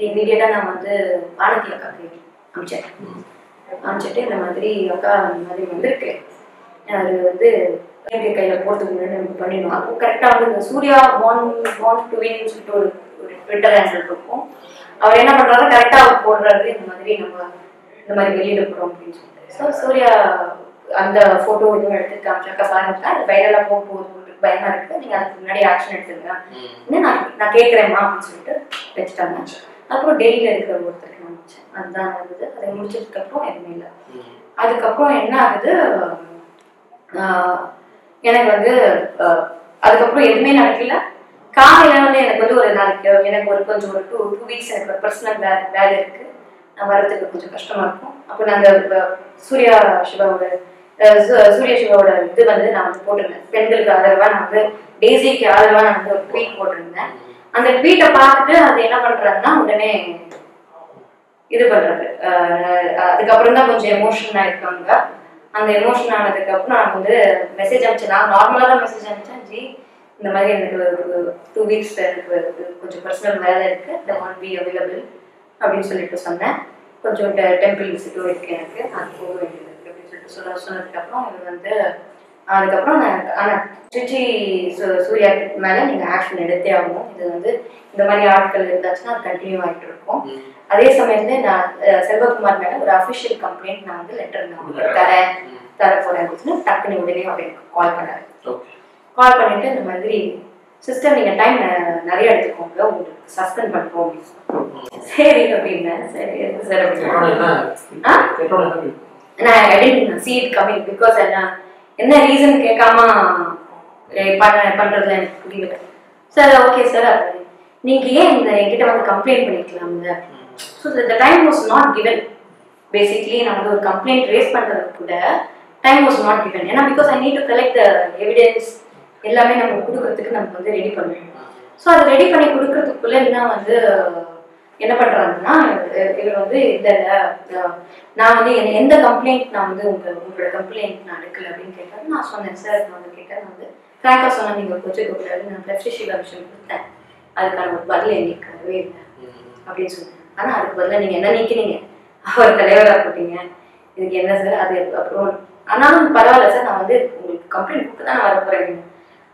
இமீடியட்டா நான் வந்து வானதி அக்காக்கு அனுப்பிச்சேன் அனுப்பிச்சிட்டு இந்த மாதிரி அக்கா இந்த மாதிரி வந்திருக்கு. அது வந்து எனக்கு கையில போறதுக்கு முன்னாடி நமக்கு பண்ணிடணும். அப்போ கரெக்டா வந்து இந்த சூர்யா பான் பான் டு வின்னு சொல்லிட்டு ஒரு ஒரு ட்விட்டர் ஹேண்டில் இருக்கும். அவர் என்ன பண்றாரு கரெக்டா அவர் போடுறாரு. இந்த மாதிரி நம்ம இந்த மாதிரி வெளியிட போறோம் அப்படின்னு சொல்லிட்டு. ஸோ சூர்யா அந்த போட்டோ இதுவும் எடுத்து காமிச்சாக்கா பாருங்க அது வைரலா போக போகுது பயமா இருக்கு நீங்க அதுக்கு முன்னாடி ஆக்ஷன் எடுத்துங்க இன்னும் நான் நான் கேட்குறேம்மா அப்படின்னு சொல்லிட்டு வச்சுட்டாங்க. அப்புறம் டெல்லியில இருக்கிற ஒருத்தருக்கு நான் வச்சேன் அதுதான் நடந்தது. அதை முடிச்சதுக்கு அப்புறம் எதுவுமே இல்லை. அதுக்கப்புறம் என்ன ஆகுது? எனக்கு வந்து அதுக்கப்புறம் எதுவுமே நடக்கல. காலையில வந்து எனக்கு வந்து ஒரு நாளைக்கு எனக்கு ஒரு கொஞ்சம் ஒரு டூ டூ வீக்ஸ் எனக்கு ஒரு பர்சனல் வேலை வேலை இருக்கு. நான் கொஞ்சம் கஷ்டமா இருக்கும். அப்போ நான் அந்த சூர்யா சிவாவோட சு- சூரிய சிவாவோட இது வந்து நான் வந்து போட்டிருந்தேன். பெண்களுக்கு ஆதரவா நான் வந்து டெய்ஸிக்கு ஆதரவா நான் வந்து ஒரு ட்வீட் போட்டிருந்தேன். அந்த ட்வீட்டை பார்த்துட்டு அது என்ன பண்றாங்கன்னா உடனே இது பண்றது. அதுக்கப்புறம் தான் கொஞ்சம் எமோஷன் ஆயிருக்காங்க அந்த எமோஷன் ஆனதுக்கு அப்புறம் நான் வந்து மெசேஜ் அனுப்பிச்சேன். நான் நார்மலாக தான் மெசேஜ் அனுப்பிச்சேன். ஜி இந்த மாதிரி எனக்கு ஒரு டூ வீக்ஸ் எனக்கு கொஞ்சம் பர்சனல் வேலை இருக்கு. த ஒன் பி அவைலபிள் அப்படின்னு சொல்லிட்டு சொன்னேன். கொஞ்சம் டெம்பிள் விசிட்டும் இருக்கு எனக்கு. அது போக வேண்டியது இருக்கு அப்படின்னு சொல்லிட்டு சொல்ல சொன்னதுக்கப்புறம் இது வந்து அதுக்கப்புறம் நான் ஆனால் திருச்சி சூர்யா மேலே நீங்கள் ஆக்ஷன் எடுத்தே ஆகணும். இது வந்து இந்த மாதிரி ஆட்கள் இருந்தாச்சுன்னா அது கண்டினியூ ஆகிட்டு இருக்கும். அதே சமயத்துல நான் செல்வகுமார் மேல ஒரு அஃபிஷியல் கம்ப்ளைண்ட் நான் வந்து லெட்டர் நான் தரேன். தர போறேன் அப்படின்னு டக்குனு உடனே அவருக்கு கால் பண்ணாரு. கால் பண்ணிட்டு இந்த மாதிரி சிஸ்டர் நீங்க டைம் நிறைய எடுத்துக்கோங்க உங்களுக்கு சஸ்பெண்ட் பண்றோம் அப்படின்னு. சரி சரி சார் feel? நான் see it coming பிகாஸ் என்ன என்ன ரீசன் கேட்காம பண்ண பண்றதுல எனக்கு புரியல. சார் ஓகே சார் நீங்க ஏன் இந்த என்கிட்ட வந்து complaint பண்ணிக்கலாம்ல? So the time was not given. Basically நான் வந்து ஒரு கம்ப்ளைண்ட் ரேஸ் பண்றதுக்கு கூட டைம் வாஸ் நாட் given. ஏன்னா because I need to collect evidence எல்லாமே நம்ம கொடுக்கறதுக்கு நமக்கு வந்து ரெடி பண்ணணும். ஸோ அதை ரெடி பண்ணி கொடுக்கறதுக்குள்ள என்ன வந்து என்ன பண்றாங்கன்னா இவர் வந்து இல்ல இல்ல நான் வந்து எந்த- எந்த கம்ப்ளைண்ட் நான் வந்து உங்க உங்களோட கம்ப்ளைண்ட் நான் எடுக்கல அப்படின்னு கேட்டாரு நான் சொன்னேன். சார் நான் வந்து கேட்டேன் நான் வந்து கிராக்கா சொன்னா நீங்க கோச்சுக்க கூடாது நான் பிளஸ் கமிஷன் கொடுத்தேன். அதுக்கான ஒரு பதில் எங்களுக்கு இல்லை அப்படின்னு சொன்னேன். ஆனா அதுக்கு பதிலாக நீங்க என்ன நீக்கினீங்க? அவர் தலைவராக போட்டீங்க. இதுக்கு என்ன சார் அது அப்புறம் ஆனாலும் பரவாயில்ல சார் நான் வந்து உங்களுக்கு கம்ப்ளைண்ட் கொடுத்து தான் நான் வர போறேன்.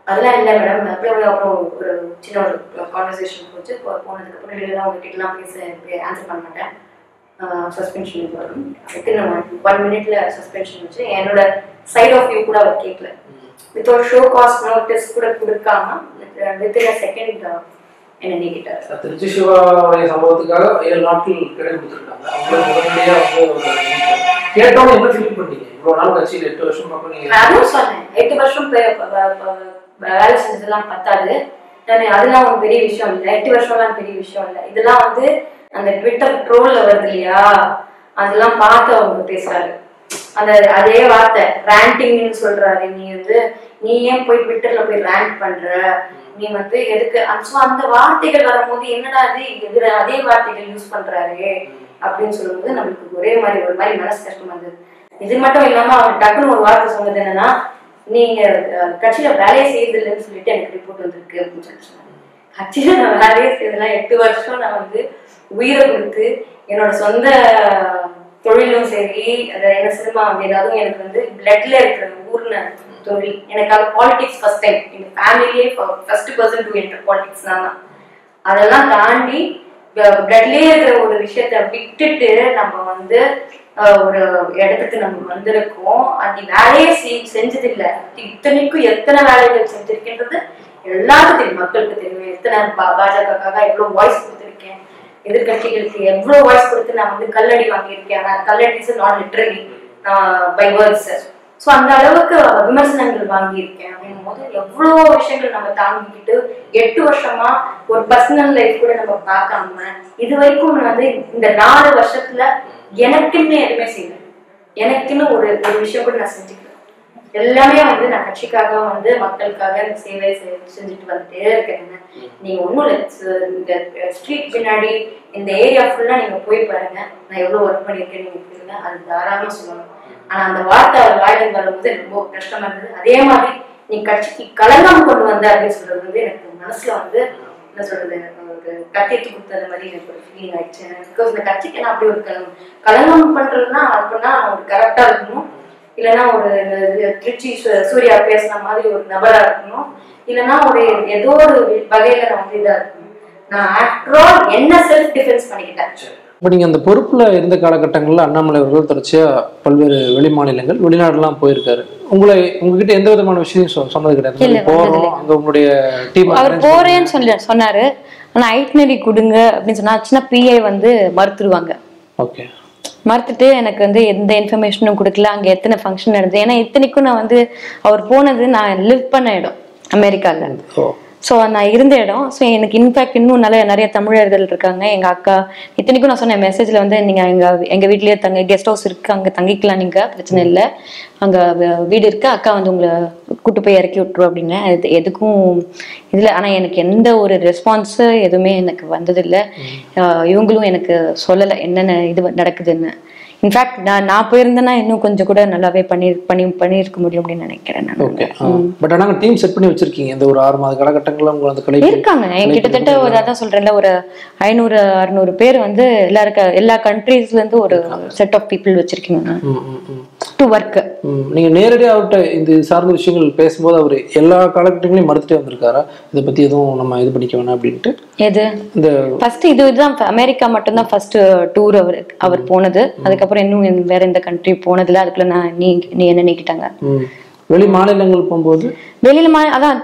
அதெல்லாம் இல்லை மேடம் அப்புறம் அப்புறம் ஒரு சின்ன ஒரு கான்வர்சேஷன் போச்சு. போ- போனதுக்கு அப்புறம் இல்லைன்னா உங்ககிட்டலாம் பேச ஆன்சர் பண்ண மாட்டேன். சஸ்பென்ஷன் வரும் வித்தின் ஒன் மினிட்ல சஸ்பென்ஷன் வச்சு என்னோட சைட் ஆஃப் வியூ கூட அவர் கேட்கல வித்தவுட் ஷோ காஸ்ட் நோட்டீஸ் கூட கொடுக்காம வித்தின் அ செகண்ட் என்ன நீக்கிட்டார். திருச்சி சிவாவுடைய சம்பவத்துக்காக ஏழு நாட்கள் கிடை கொடுத்துருக்காங்க. வந்து கேட்டோன்னு என்ன ஃபீல் பண்ணீங்க? இவ்வளவு நாள் கட்சியில் எட்டு வருஷம் பக்கம் நீங்க நான் அதுவும் சொன்னேன். எட்டு வருஷம் வேலை செஞ்சதெல்லாம் பத்தாது. நான் அதெல்லாம் ஒரு பெரிய விஷயம் இல்லை. எட்டு வருஷம்லாம் பெரிய விஷயம் இல்லை. இதெல்லாம் வந்து அந்த ட்விட்டர் ட்ரோல்ல வருது இல்லையா? அதெல்லாம் பார்த்து அவங்க பேசுறாரு. அந்த அதே வார்த்தை ரேண்டிங்னு சொல்றாரு. நீ வந்து நீ ஏன் போய் ட்விட்டர்ல போய் ரேண்ட் பண்ற? நீ வந்து எதுக்கு? அந்த அந்த வார்த்தைகள் வரும்போது என்னடா இது? எதிர அதே வார்த்தைகள் யூஸ் பண்றாரு அப்படின்னு சொல்லும்போது நம்மளுக்கு ஒரே மாதிரி ஒரு மாதிரி மனசு கஷ்டமா இருந்தது. இது மட்டும் இல்லாம அவர் டக்குன்னு ஒரு வார்த்தை சொன்னது என்னன்னா நீங்க கட்சியில வேலையை செய்யறது இல்லைன்னு சொல்லிட்டு எனக்கு ரிப்போர்ட் வந்திருக்கு அப்படின்னு சொல்லி சொன்னாங்க. கட்சியில நான் வேலையை செய்யறதுலாம் எட்டு வருஷம் நான் வந்து உயிரை கொடுத்து என்னோட சொந்த தொழிலும் சரி அது என்ன சினிமா வந்து அதுவும் எனக்கு வந்து பிளட்ல இருக்கிற ஊர்ன தொழில். எனக்காக பாலிடிக்ஸ் ஃபர்ஸ்ட் டைம் எங்க ஃபேமிலியே first person to enter politics தான். அதெல்லாம் தாண்டி பிளட்லயே இருக்கிற ஒரு விஷயத்த விட்டுட்டு நம்ம வந்து ஒரு இடத்துக்கு நம்ம வந்திருக்கோம். அந்த வேலையே செய்- செஞ்சதில்லை. இத்தனைக்கும் எத்தனை வேலைகள் செஞ்சிருக்கின்றது எல்லாருக்கும் தெரியும். மக்களுக்கு தெரியும். எத்தனை பா- பாஜகக்காக எவ்வளவு வாய்ஸ் கொடுத்துருக்கேன். எதிர்கட்சிகளுக்கு எவ்வளவு வாய்ஸ் கொடுத்து நான் வந்து கல்லடி வாங்கியிருக்கேன். ஆனால் கல்லடி is not literally by words so அந்த அளவுக்கு விமர்சனங்கள் வாங்கியிருக்கேன் அப்படின்னும் போது எவ்வளோ விஷயங்கள் நம்ம தாங்கிக்கிட்டு எட்டு வருஷமா ஒரு பர்சனல் லைஃப் கூட நம்ம பார்க்காம இது வரைக்கும் நான் வந்து இந்த நாலு வருஷத்துல எனக்குன்னு எதுவுமே செய்யல. எனக்குன்னு ஒரு ஒரு விஷயம் கூட நான் செஞ்சுக்கிறேன் எல்லாமே வந்து நான் கட்சிக்காக வந்து மக்களுக்காக சேவை செய்- செஞ்சுட்டு வந்துட்டே இருக்கேன். நீங்க ஒன்றும் இல்லை. இந்த ஸ்ட்ரீட் பின்னாடி இந்த ஏரியா ஃபுல்லா நீங்க போய் பாருங்க. நான் எவ்வளவு ஒர்க் பண்ணியிருக்கேன் நீங்க அது தாராளமா சொல்லணும் ஆனா அந்த வார்த்தை அவர் வாயிலிருந்து வரும்போது எனக்கு ரொம்ப கஷ்டமா இருந்தது. அதே மாதிரி நீ கட்சிக்கு களங்கம் கொண்டு வந்த அப்படின்னு சொல்றது வந்து எனக்கு மனசுல வந்து என்ன சொல்றது ஒரு கத்தியத்து கொடுத்தது மாதிரி எனக்கு ஒரு ஃபீலிங் ஆயிடுச்சு. பிகாஸ் இந்த கட்சிக்கு நான் அப்படி ஒரு களங்கம் களங்கம் பண்றதுன்னா அப்படின்னா ஒரு கரெக்டா இருக்கணும். இல்லைன்னா ஒரு திருச்சி சூர்யா பேசுன மாதிரி ஒரு நபரா இருக்கணும். இல்லைன்னா ஒரு ஏதோ ஒரு வகையில நான் வந்து இதா இருக்கணும். நான் ஆஃப்டர் ஆல் என்ன செல்ஃப் டிஃபென்ஸ் பண்ணிக்கிட்டேன்? இப்போ நீங்கள் அந்த பொறுப்பில் இருந்த காலகட்டங்களில் அண்ணாமலை அவர்கள் தொடர்ச்சியாக பல்வேறு வெளி மாநிலங்கள் வெளிநாடுலாம் போயிருக்காரு. உங்களை உங்ககிட்ட எந்த விதமான விஷயம் சொன்னது கிடையாது. போறோம் அங்கே உங்களுடைய டீம் அவர் போறேன்னு சொல்லி சொன்னாரு. ஆனா ஐட்னரி கொடுங்க அப்படின்னு சொன்னா சின்ன பிஐ வந்து மறுத்துருவாங்க. ஓகே மறுத்துட்டு எனக்கு வந்து எந்த இன்ஃபர்மேஷனும் கொடுக்கல. அங்க எத்தனை ஃபங்க்ஷன் நடந்தது? ஏன்னா இத்தனைக்கும் நான் வந்து அவர் போனது நான் லிவ் பண்ண இடம் அமெரிக்கால. ஸோ நான் இருந்த இடம். ஸோ எனக்கு இன்ஃபேக்ட் இன்னும் நிறைய நிறைய தமிழர்கள் இருக்காங்க. எங்க அக்கா இத்தனைக்கும் நான் சொன்னேன் மெசேஜ்ல வந்து நீங்க எங்க எங்க வீட்லயே தங்க கெஸ்ட் ஹவுஸ் இருக்கு. அங்க தங்கிக்கலாம் நீங்க. பிரச்சனை இல்லை. அங்க வீடு இருக்கு. அக்கா வந்து உங்களை கூட்டு போய் இறக்கி விட்டுரும் அப்படின்னு. இது எதுக்கும் இதுல ஆனா எனக்கு எந்த ஒரு ரெஸ்பான்ஸ் எதுவுமே எனக்கு வந்ததில்லை. இவங்களும் எனக்கு சொல்லலை என்னென்ன இது நடக்குதுன்னு. இன்ஃபேக்ட் நான் நான் போயிருந்தேன்னா இன்னும் கொஞ்சம் கூட நல்லாவே பண்ணி பண்ணி பண்ணியிருக்க முடியும் அப்படின்னு நினைக்கிறேன் நான். ஓகே பட் ஆனால் டீம் செட் பண்ணி வச்சிருக்கீங்க. இந்த ஒரு ஆறு மாத காலகட்டங்களில் உங்களை அந்த கலை இருக்காங்க. என் கிட்டத்தட்ட ஒரு அதான் சொல்றேன்ல ஒரு ஐநூறு அறுநூறு பேர் வந்து எல்லா இருக்க எல்லா கண்ட்ரீஸ்ல இருந்து ஒரு செட் ஆஃப் பீப்புள் வச்சிருக்கீங்க. டு ஒர்க் ம், நீங்க நேரடியாக அவர்கிட்ட இந்த சார்ந்த விஷயங்கள் பேசும்போது அவர் எல்லா காலகட்டங்களையும் மறுத்துட்டே வந்திருக்காரா? இதை பத்தி எதுவும் நம்ம இது பண்ணிக்க வேணாம் அப்படின்ட்டு. எது? இந்த ஃபர்ஸ்ட் இது இதுதான் அமெரிக்கா மட்டும்தான் ஃபர்ஸ்ட் டூர் அவர் அவர் போனது. அதுக்கப்புறம் இன்னும் வேற எந்த கண்ட்ரி போனதில்ல. அதுக்குள்ள நான் நீ நீ என்ன நீக்கிட்டாங்க? வெளி மாநிலங்கள் போகும்போது? வெளியில மா அதான்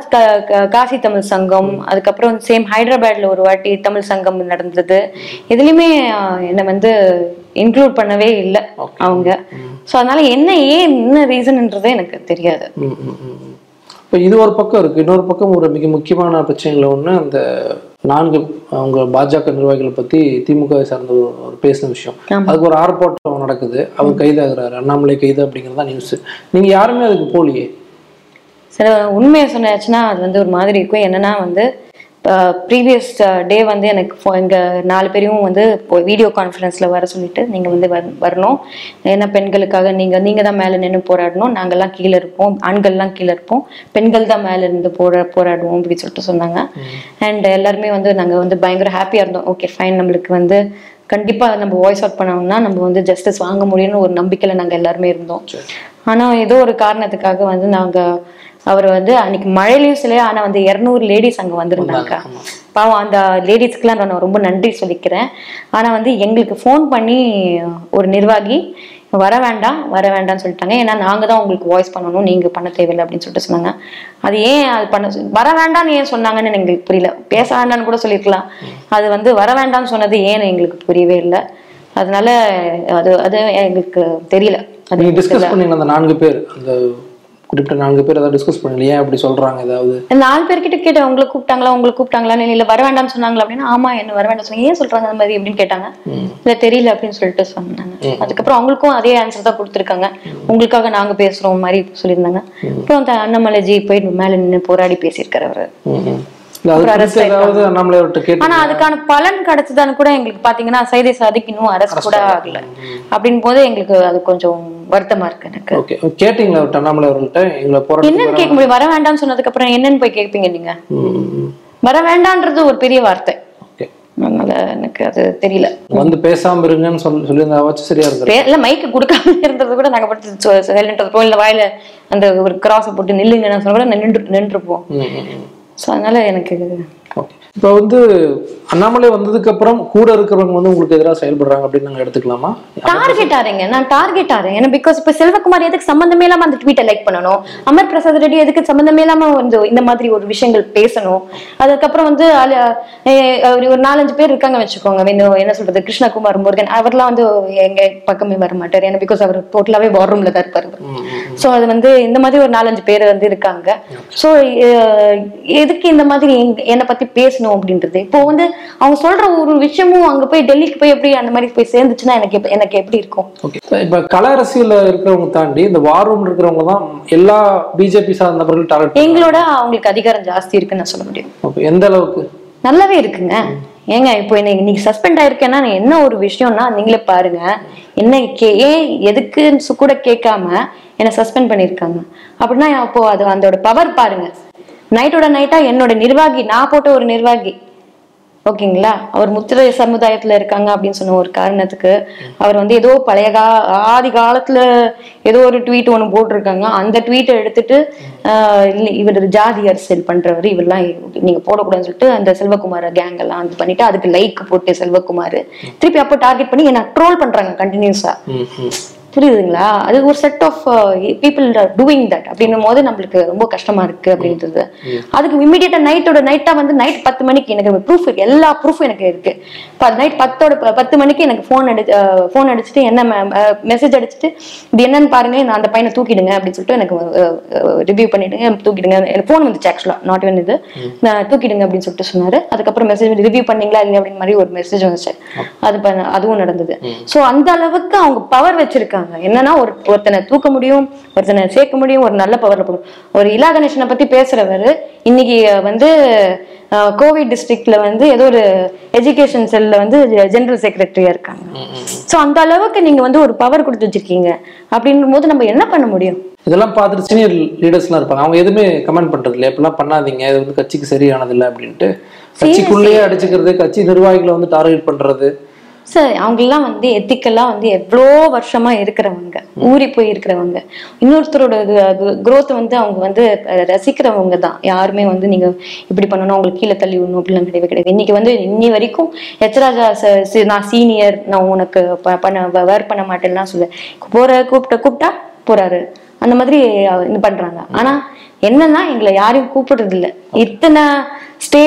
காசி தமிழ் சங்கம் அதுக்கப்புறம் சேம் ஹைதராபாத்ல ஒரு வாட்டி தமிழ் சங்கம் நடந்தது. இதுலயுமே ஆஹ், என்னை வந்து இன்க்ளூட் பண்ணவே இல்லை அவங்க. ஸோ அதனால என்ன ஏன் என்ன ரீசன்ன்றதே எனக்கு தெரியாது. இப்போ இது ஒரு பக்கம் இருக்கு. இன்னொரு பக்கம் ஒரு மிக முக்கியமான பிரச்சனைகள் ஒண்ணு அந்த நான்கு அவங்க பாஜக நிர்வாகிகளை பத்தி திமுக சார்ந்த ஒரு பேசின விஷயம். அதுக்கு ஒரு ஆர்ப்பாட்டம் நடக்குது. அவர் கைதாகிறாரு. அண்ணாமலை கைது அப்படிங்கிறது தான் நியூஸ் நீங்க யாருமே அதுக்கு போலியே சில உண்மையை சொன்னாச்சுன்னா அது வந்து ஒரு மாதிரி இருக்கும். என்னன்னா வந்து ப்ரீவியஸ் டே வந்து எனக்கு phone- எங்க நாலு பேரையும் வந்து வீடியோ கான்ஃபரன்ஸ்ல வர சொல்லிட்டு நீங்க வந்து வர- வரணும். ஏன்னா பெண்களுக்காக நீங்க நீங்க தான் மேல நின்று போராடணும். நாங்கெல்லாம் கீழே இருப்போம். ஆண்கள்லாம் கீழே இருப்போம். பெண்கள் தான் மேல இருந்து போரா போராடுவோம் அப்படின்னு சொல்லிட்டு சொன்னாங்க. அண்ட் எல்லாருமே வந்து நாங்க வந்து பயங்கர ஹாப்பியா இருந்தோம். ஓகே ஃபைன் நம்மளுக்கு வந்து கண்டிப்பா நம்ம வாய்ஸ் அவுட் பண்ணோம்னா நம்ம வந்து ஜஸ்டிஸ் வாங்க முடியும்னு ஒரு நம்பிக்கையில நாங்க எல்லாருமே இருந்தோம். ஆனா ஏதோ ஒரு காரணத்துக்காக வந்து நாங்க அவர் வந்து அன்னைக்கு மழையிலயும் சில ஆனா வந்து இருநூறு லேடிஸ் அங்க வந்திருந்தாங்க. பாவம் அந்த லேடிஸ்க்குலாம் நான் ரொம்ப நன்றி சொல்லிக்கிறேன். ஆனா வந்து எங்களுக்கு ஃபோன் பண்ணி ஒரு நிர்வாகி வர வேண்டாம் வர வேண்டாம்னு சொல்லிட்டாங்க. ஏன்னா நாங்க தான் உங்களுக்கு வாய்ஸ் பண்ணணும் நீங்க பண்ண தேவையில்லை அப்படின்னு சொல்லிட்டு சொன்னாங்க. அது ஏன் அது பண்ண வர வேண்டாம்னு ஏன் சொன்னாங்கன்னு எங்களுக்கு புரியல. பேச வேண்டாம்னு கூட சொல்லியிருக்கலாம். அது வந்து வர வேண்டாம்னு சொன்னது ஏன்னு எங்களுக்கு புரியவே இல்லை. அதனால அது அது எங்களுக்கு தெரியல. அது நான்கு பேர் அந்த குறிப்பிட்ட நான்கு பேர் ஏதாவது டிஸ்கஸ் பண்ணல. ஏன் அப்படி சொல்றாங்க ஏதாவது? நாலு பேர்கிட்ட கேட்டேன் உங்களை கூப்பிட்டாங்களா உங்களை கூப்பிட்டாங்களா இல்ல வர வேண்டாம்னு சொன்னாங்களா அப்படின்னா ஆமா என்ன வர வேண்டாம் சொன்னாங்க. ஏன் சொல்றாங்க அந்த மாதிரி அப்படின்னு கேட்டாங்க. இல்ல தெரியல அப்படின்னு சொல்லிட்டு சொன்னாங்க. அதுக்கப்புறம் அவங்களுக்கும் அதே ஆன்சர் தான் கொடுத்துருக்காங்க. உங்களுக்காக நாங்க பேசுறோம் மாதிரி சொல்லியிருந்தாங்க. அப்புறம் அந்த அண்ணாமலைஜி போய் மேல நின்னு போராடி பேசியிருக்காரு அவரு. ஆனா அதுக்கான பலன் கிடைச்சதான்னு கூட எங்களுக்கு பாத்தீங்கன்னா சைதை சாதிக்கு இன்னும் அரசு கூட ஆகல. அப்படின் போது எங்களுக்கு அது கொஞ்சம் வருத்தமா இருக்கு எனக்கு. கேட்டீங்களா அண்ணாமலை அவர்கள்ட்ட எங்களை என்னன்னு கேட்க முடியும் வர வேண்டாம்னு சொன்னதுக்கு அப்புறம் என்னன்னு போய் கேட்பீங்க நீங்க? வர வேண்டான்றது ஒரு பெரிய வார்த்தை. அதனால எனக்கு அது தெரியல. வந்து பேசாம இருங்கன்னு சொல்லி சொல்லியிருந்தாவாச்சும் சரியா பே- இல்ல மைக்கு கொடுக்காம இருந்தது கூட நாங்க படுத்து சைலண்ட் இருப்போம். இல்ல வாயில அந்த ஒரு கிராஸை போட்டு நில்லுங்கன்னு சொன்னா கூட நின்று நின்றுப்போம். ஸோ அதனால எனக்கு இப்போ வந்து அண்ணாமலை வந்ததுக்கு அப்புறம் கூட இருக்கிறவங்க வந்து உங்களுக்கு எதிராக செயல்படுறாங்க அப்படின்னு நாங்க எடுத்துக்கலாமா? டார்கெட் ஆறீங்க. நான் டார்கெட் ஆறேன். ஏன்னா பிகாஸ் இப்ப செல்வகுமார் எதுக்கு சம்பந்தமே இல்லாம அந்த ட்வீட்டை லைக் பண்ணணும்? அமர் பிரசாத் ரெட்டி எதுக்கு சம்பந்தமே இல்லாம வந்து இந்த மாதிரி ஒரு விஷயங்கள் பேசணும்? அதுக்கப்புறம் வந்து ஒரு நாலஞ்சு பேர் இருக்காங்க வச்சுக்கோங்க. என்ன சொல்றது? கிருஷ்ணகுமார் முருகன் அவர்லாம் வந்து எங்க பக்கமே வர மாட்டார் ஏன்னா பிகாஸ் அவர் டோட்டலாவே வார் ரூம்ல தான் இருப்பாரு. ஸோ அது வந்து இந்த மாதிரி ஒரு நாலஞ்சு பேர் வந்து இருக்காங்க. ஸோ எதுக்கு இந்த மாதிரி என்னை பத்தி பேசணும் அப்படின்றது? இப்போ வந்து அவங்க சொல்ற ஒரு விஷயமும் அங்க போய் டெல்லிக்கு போய் எப்படி அந்த மாதிரி போய் சேர்ந்துச்சுன்னா எனக்கு எனக்கு எப்படி இருக்கும்? இப்போ கல அரசியல்ல இருக்கிறவங்க தாண்டி இந்த வார் ரூம் இருக்கிறவங்க தான் எல்லா பிஜேபி சார்ந்த நபர்கள் டார்கெட் எங்களோட அவங்களுக்கு அதிகாரம் ஜாஸ்தி இருக்குன்னு நான் சொல்ல முடியும். எந்த அளவுக்கு? நல்லாவே இருக்குங்க. ஏங்க இப்போ இன்னைக்கு சஸ்பெண்ட் ஆயிருக்கேன்னா என்ன ஒரு விஷயம்னா நீங்களே பாருங்க. என்ன கே ஏன் எதுக்குன்னு கூட கேட்காம என்னை சஸ்பெண்ட் பண்ணியிருக்காங்க. அப்படின்னா அப்போ அது அதோட பவர் பாருங்க. நைட்டோட நைட்டா என்னோட நிர்வாகி நான் போட்ட ஒரு நிர்வாகி. ஓகேங்களா? அவர் முத்திரை சமுதாயத்துல இருக்காங்க அப்படின்னு சொன்ன ஒரு காரணத்துக்கு அவர் வந்து ஏதோ பழைய கா ஆதி காலத்துல ஏதோ ஒரு ட்வீட் ஒன்று போட்டிருக்காங்க. அந்த ட்வீட்டை எடுத்துட்டு இவர் ஜாதி அரசியல் பண்றவர் இவரெல்லாம் நீங்க போடக்கூடாதுன்னு சொல்லிட்டு அந்த செல்வகுமார கேங் எல்லாம் இது பண்ணிட்டு அதுக்கு லைக் போட்டு செல்வகுமார். திருப்பி அப்போ டார்கெட் பண்ணி என்ன ட்ரோல் பண்றாங்க கண்டினியூஸா புரியுதுங்களா? அது ஒரு set of people doing that அப்படின்னும் போது நம்மளுக்கு ரொம்ப கஷ்டமா இருக்கு அப்படின்றது. அதுக்கு இமீடியட்டா நைட்டோட நைட்டா வந்து நைட் பத்து மணிக்கு எனக்கு ப்ரூஃப் இருக்கு எல்லா ப்ரூஃபும் எனக்கு இருக்கு. நைட் பத்தோட பத்து மணிக்கு எனக்கு ஃபோன் அடி ஃபோன் அடிச்சுட்டு என்ன மெசேஜ் அடிச்சுட்டு இது என்னன்னு பாருங்க நான் அந்த பையனை தூக்கிடுங்க அப்படின்னு சொல்லிட்டு எனக்கு ரிவ்யூ பண்ணிடுங்க தூக்கிடுங்க. எனக்கு ஃபோன் வந்துச்சு ஆக்சுவலா நாட் even இது. நான் தூக்கிடுங்க அப்படின்னு சொல்லிட்டு சொன்னாரு. அதுக்கப்புறம் மெசேஜ் ரிவ்யூ பண்ணீங்களா இல்லையா அப்படின்னு மாதிரி ஒரு மெசேஜ் வந்துச்சு. அது அதுவும் நடந்தது. சோ அந்த அளவுக்கு அவங்க பவர் வச்சிருக்காங்க. என்னன்னா ஒரு ஒருத்தனை தூக்க முடியும் ஒருத்தனை சேர்க்க முடியும் ஒரு நல்ல பவர்ல போடும் ஒரு இலா கணேசனை பத்தி பேசுறவர் இன்னைக்கு வந்து கோவிட் டிஸ்ட்ரிக்ட்ல வந்து ஏதோ ஒரு எஜுகேஷன் செல்ல வந்து ஜெனரல் செக்ரட்டரியா இருக்காங்க. சோ அந்த அளவுக்கு நீங்க வந்து ஒரு பவர் கொடுத்து வச்சிருக்கீங்க. அப்படின்னும் போது நம்ம என்ன பண்ண முடியும்? இதெல்லாம் பார்த்துட்டு சீனியர் லீடர்ஸ்லாம் இருப்பாங்க. அவங்க எதுவுமே கமெண்ட் பண்றது இல்லை. இப்படிலாம் பண்ணாதீங்க. இது வந்து கட்சிக்கு சரியானது இல்லை அப்படின்ட்டு. கட்சிக்குள்ளேயே அடிச்சுக்கிறது கட்சி நிர்வாகிகளை வந்து டார்கெட் பண்றது சார் அவங்கெல்லாம் வந்து எத்திக்கெல்லாம் வந்து எவ்வளோ வருஷமா இருக்கிறவங்க ஊறி போய் இருக்கிறவங்க இன்னொருத்தரோட குரோத் வந்து அவங்க வந்து ரசிக்கிறவங்க தான். யாருமே வந்து நீங்க இப்படி பண்ணணும் அவங்களுக்கு கீழே தள்ளி விடணும் அப்படிலாம் கிடையவே கிடையாது. இன்னைக்கு வந்து இன்னி வரைக்கும் எச்ராஜா சார் நான் சீனியர் நான் உனக்கு ப- பண்ண வேர் பண்ண மாட்டேன்னா சொல்ல. போற கூப்பிட்ட கூப்பிட்டா போறாரு. அந்த மாதிரி இது பண்றாங்க. ஆனா என்னன்னா எங்களை யாரையும் கூப்பிடுறது இல்ல இத்தனை ஸ்டே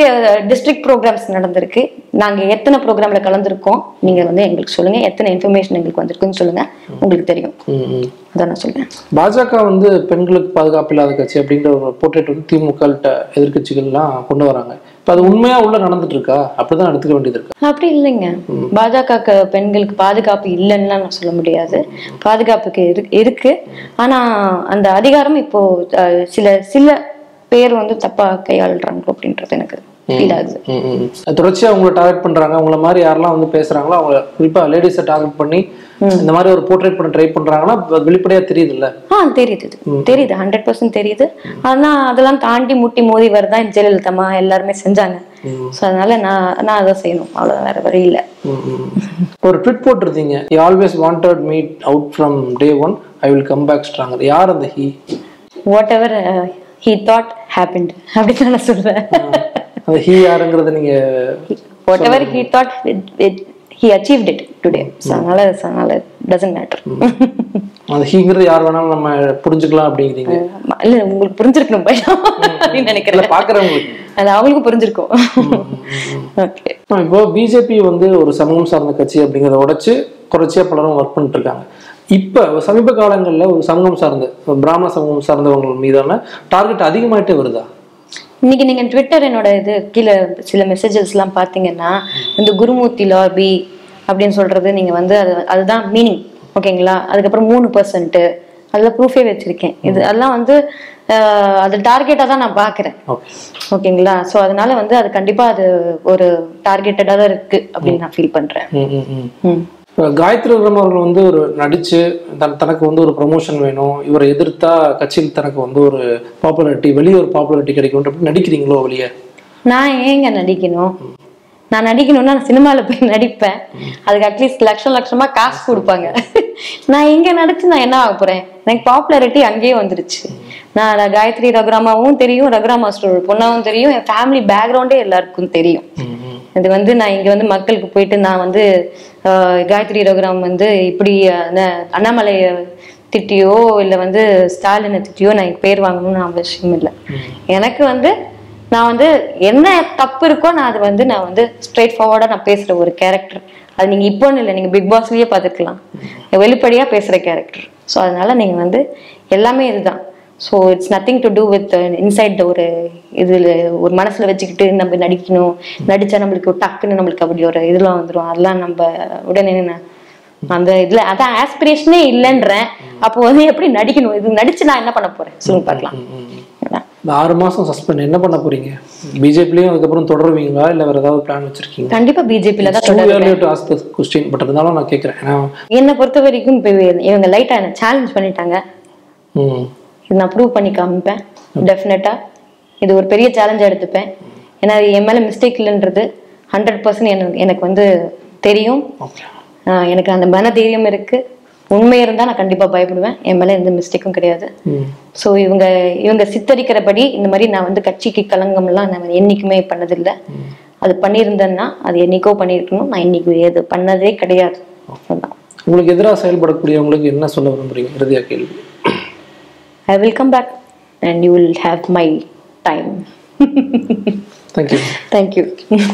டிஸ்ட்ரிக்ட் ப்ரோக்ராம்ஸ் நடந்திருக்கு. நாங்க எத்தனை ப்ரோக்ராம்ல கலந்துருக்கோம்? நீங்க வந்து எங்களுக்கு சொல்லுங்க. எத்தனை இன்ஃபர்மேஷன் எங்களுக்கு வந்திருக்குன்னு சொல்லுங்க. உங்களுக்கு தெரியும். அதான் நான் சொல்றேன். பாஜக வந்து பெண்களுக்கு பாதுகாப்பு இல்லாத கட்சி அப்படிங்கிற ஒரு போர்ட்ரேட் வந்து திமுகள்கிட்ட எதிர்க்கட்சிகள்லாம் கொண்டு வராங்க. இப்போ அது உண்மையா உள்ள நடந்துட்டு இருக்கா அப்படிதான் எடுத்துக்க வேண்டியது இருக்கு. அப்படி இல்லைங்க. பாஜக பெண்களுக்கு பாதுகாப்பு இல்லைன்னா நான் சொல்ல முடியாது. பாதுகாப்புக்கு இரு இருக்கு. ஆனா அந்த அதிகாரம் இப்போ சில சில பேர் வந்து தப்பா கையாளுறாங்க அப்படின்றது எனக்கு ஃபீல் ஆகுது. அவங்கள டார்கெட் பண்றாங்க. அவங்கள மாதிரி யாரெல்லாம் வந்து பேசுறாங்களோ அவங்க குறிப்பா லேடிஸை டார்கெட் பண்ணி இந்த மாதிரி ஒரு போர்ட்ரேட் பண்ண ட்ரை பண்றாங்கன்னா வெளிப்படையா தெரியுது இல்ல ஆ தெரியுது. தெரியுது ஹண்ட்ரட் பர்சன்ட் தெரியுது. ஆனா அதெல்லாம் தாண்டி முட்டி மோதி வரதான் ஜெயலலிதா எல்லாருமே செஞ்சாங்க. ஸோ அதனால நான் நான் அதை செய்யணும். அவ்வளவுதான் வேற வழி இல்லை. ஒரு ட்விட் போட்டிருந்தீங்க. You always wanted meet out from day one I will come back stronger யார் அந்த he whatever he thought happened அப்படின்னு நான் அந்த ஹீ யாருங்கிறத நீங்க whatever he thought he achieved it today so அதனால டசன்ட் மேட்டர் அந்த ஹீங்கிறது யார் வேணாலும் நம்ம புரிஞ்சுக்கலாம் அப்படிங்கிறீங்க. இல்ல உங்களுக்கு புரிஞ்சிருக்கணும் பயம் அப்படின்னு நினைக்கிறேன். பாக்குறவங்களுக்கு. அது அவங்களுக்கு புரிஞ்சிருக்கும். ஓகே இப்போ பிஜேபி வந்து ஒரு சமூகம் சார்ந்த கட்சி அப்படிங்கிறத உடைச்சு தொடர்ச்சியா பலரும் ஒர்க் பண்ணிட்டு இருக்காங்க. இப்போ சமீப காலங்கள்ல ஒரு சமூகம் சார்ந்த ஒரு பிராமண சமூகம் சார்ந்தவங்க மீதான டார்கெட் அதிகமாயிட்டே வருதா? இன்னைக்கு நீங்க ட்விட்டர் என்னோட இது கீழே சில மெசேஜஸ் எல்லாம் பாத்தீங்கன்னா இந்த குருமூர்த்தி லாபி அப்படின்னு சொல்றது நீங்க வந்து அது அதுதான் மீனிங் ஓகேங்களா? அதுக்கப்புறம் மூணு பர்சன்ட் அதில் ப்ரூஃபே வச்சிருக்கேன். இது அதெல்லாம் வந்து அது டார்கெட்டாக தான் நான் பார்க்குறேன் ஓகே ஓகேங்களா? ஸோ அதனால வந்து அது கண்டிப்பா அது ஒரு டார்கெட்டடாக தான் இருக்கு அப்படின்னு நான் ஃபீல் பண்றேன். ம். காயத்ரி விக்ரம் அவர்கள் வந்து ஒரு நடிச்சு தன் தனக்கு வந்து ஒரு ப்ரொமோஷன் வேணும் இவரை எதிர்த்தா கட்சியில் தனக்கு வந்து ஒரு பாப்புலாரிட்டி வெளியே ஒரு பாப்புலாரிட்டி கிடைக்கும் அப்படி நடிக்கிறீங்களோ வெளியே? நான் ஏங்க நடிக்கணும்? நான் நடிக்கணும்னா நான் சினிமாவில் போய் நடிப்பேன். அதுக்கு அட்லீஸ்ட் லட்சம் லட்சமா காசு கொடுப்பாங்க. நான் இங்க நடிச்சு நான் என்ன ஆக போறேன்? எனக்கு பாப்புலாரிட்டி அங்கேயே வந்துருச்சு. நான் காயத்ரி ரகுராமாவும் தெரியும் ரகுராமா ஸ்டோர் பொண்ணாவும் தெரியும். என் ஃபேமிலி பேக்ரவுண்டே எல்லாருக்கும் தெரியும். இது வந்து நான் இங்க வந்து மக்களுக்கு போயிட்டு நான் வந்து காயத்ரி ரகுராம் வந்து இப்படி அண்ணாமலையை திட்டியோ இல்லை வந்து ஸ்டாலினை திட்டியோ நான் எனக்கு பேர் வாங்கணும்னு அவசியம் இல்லை. எனக்கு வந்து நான் வந்து என்ன தப்பு இருக்கோ நான் அது வந்து நான் வந்து ஸ்ட்ரெயிட் ஃபார்வர்டாக நான் பேசுகிற ஒரு கேரக்டர் அது நீங்கள் இப்போன்னு இல்லை நீங்கள் பிக் பாஸ்லேயே பார்த்துக்கலாம் வெளிப்படையாக பேசுகிற கேரக்டர் ஸோ அதனால நீங்கள் வந்து எல்லாமே இதுதான். So it's nothing to do with inside ஒரு இதில் ஒரு மனசில் வச்சுக்கிட்டு நம்ம நடிக்கணும். நடித்தா நம்மளுக்கு டக்குன்னு நம்மளுக்கு அப்படி ஒரு இதெல்லாம் வந்துடும் அதெல்லாம் நம்ம உடனே அந்த இதுல அதான் ஆஸ்பிரேஷனே இல்லைன்றேன். அப்போ வந்து எப்படி நடிக்கணும்? இது நடிச்சு நான் என்ன பண்ண போறேன்? சொல்லுங்க பார்க்கலாம். இந்த ஆறு மாசம் சஸ்பெண்ட் என்ன பண்ண போறீங்க? பிஜேபிலையும் அதுக்கப்புறம் தொடருவீங்களா? இல்ல வேற ஏதாவது பிளான் வச்சிருக்கீங்க கண்டிப்பா பிஜேபியில தான் தொடருவேன். question பட் இருந்தாலும் நான் கேட்கறேன் என்னை பொறுத்த வரைக்கும் இப்போ இவங்க லைட்டா என்ன சேலஞ்ச் பண்ணிட்டாங்க. இது நான் ப்ரூவ் பண்ணி காமிப்பேன். டெஃபினட்டா இது ஒரு பெரிய சேலஞ்சாக எடுத்துப்பேன். ஏன்னா என் மேலே மிஸ்டேக் இல்லைன்றது ஹண்ட்ரட் பர்சன்ட் எனக்கு எனக்கு வந்து தெரியும். எனக்கு அந்த மன தைரியம் இருக்கு. உண்மை இருந்தால் நான் கண்டிப்பா பயப்படுவேன். என் மேலே எந்த மிஸ்டேக்கும் கிடையாது. ஸோ இவங்க இவங்க சித்தரிக்கிறபடி இந்த மாதிரி நான் வந்து கட்சிக்கு கலங்கம்லாம் நான் என்னைக்குமே பண்ணதில்லை. அது பண்ணியிருந்தேன்னா அது என்னைக்கோ பண்ணியிருக்கணும். நான் இன்னைக்கு அது பண்ணதே கிடையாது. உங்களுக்கு எதிராக செயல்படக்கூடியவங்களுக்கு என்ன சொல்ல விரும்புறீங்க? இறுதியாக கேள்வி. I will come back and you will have my time. Thank you. Thank you.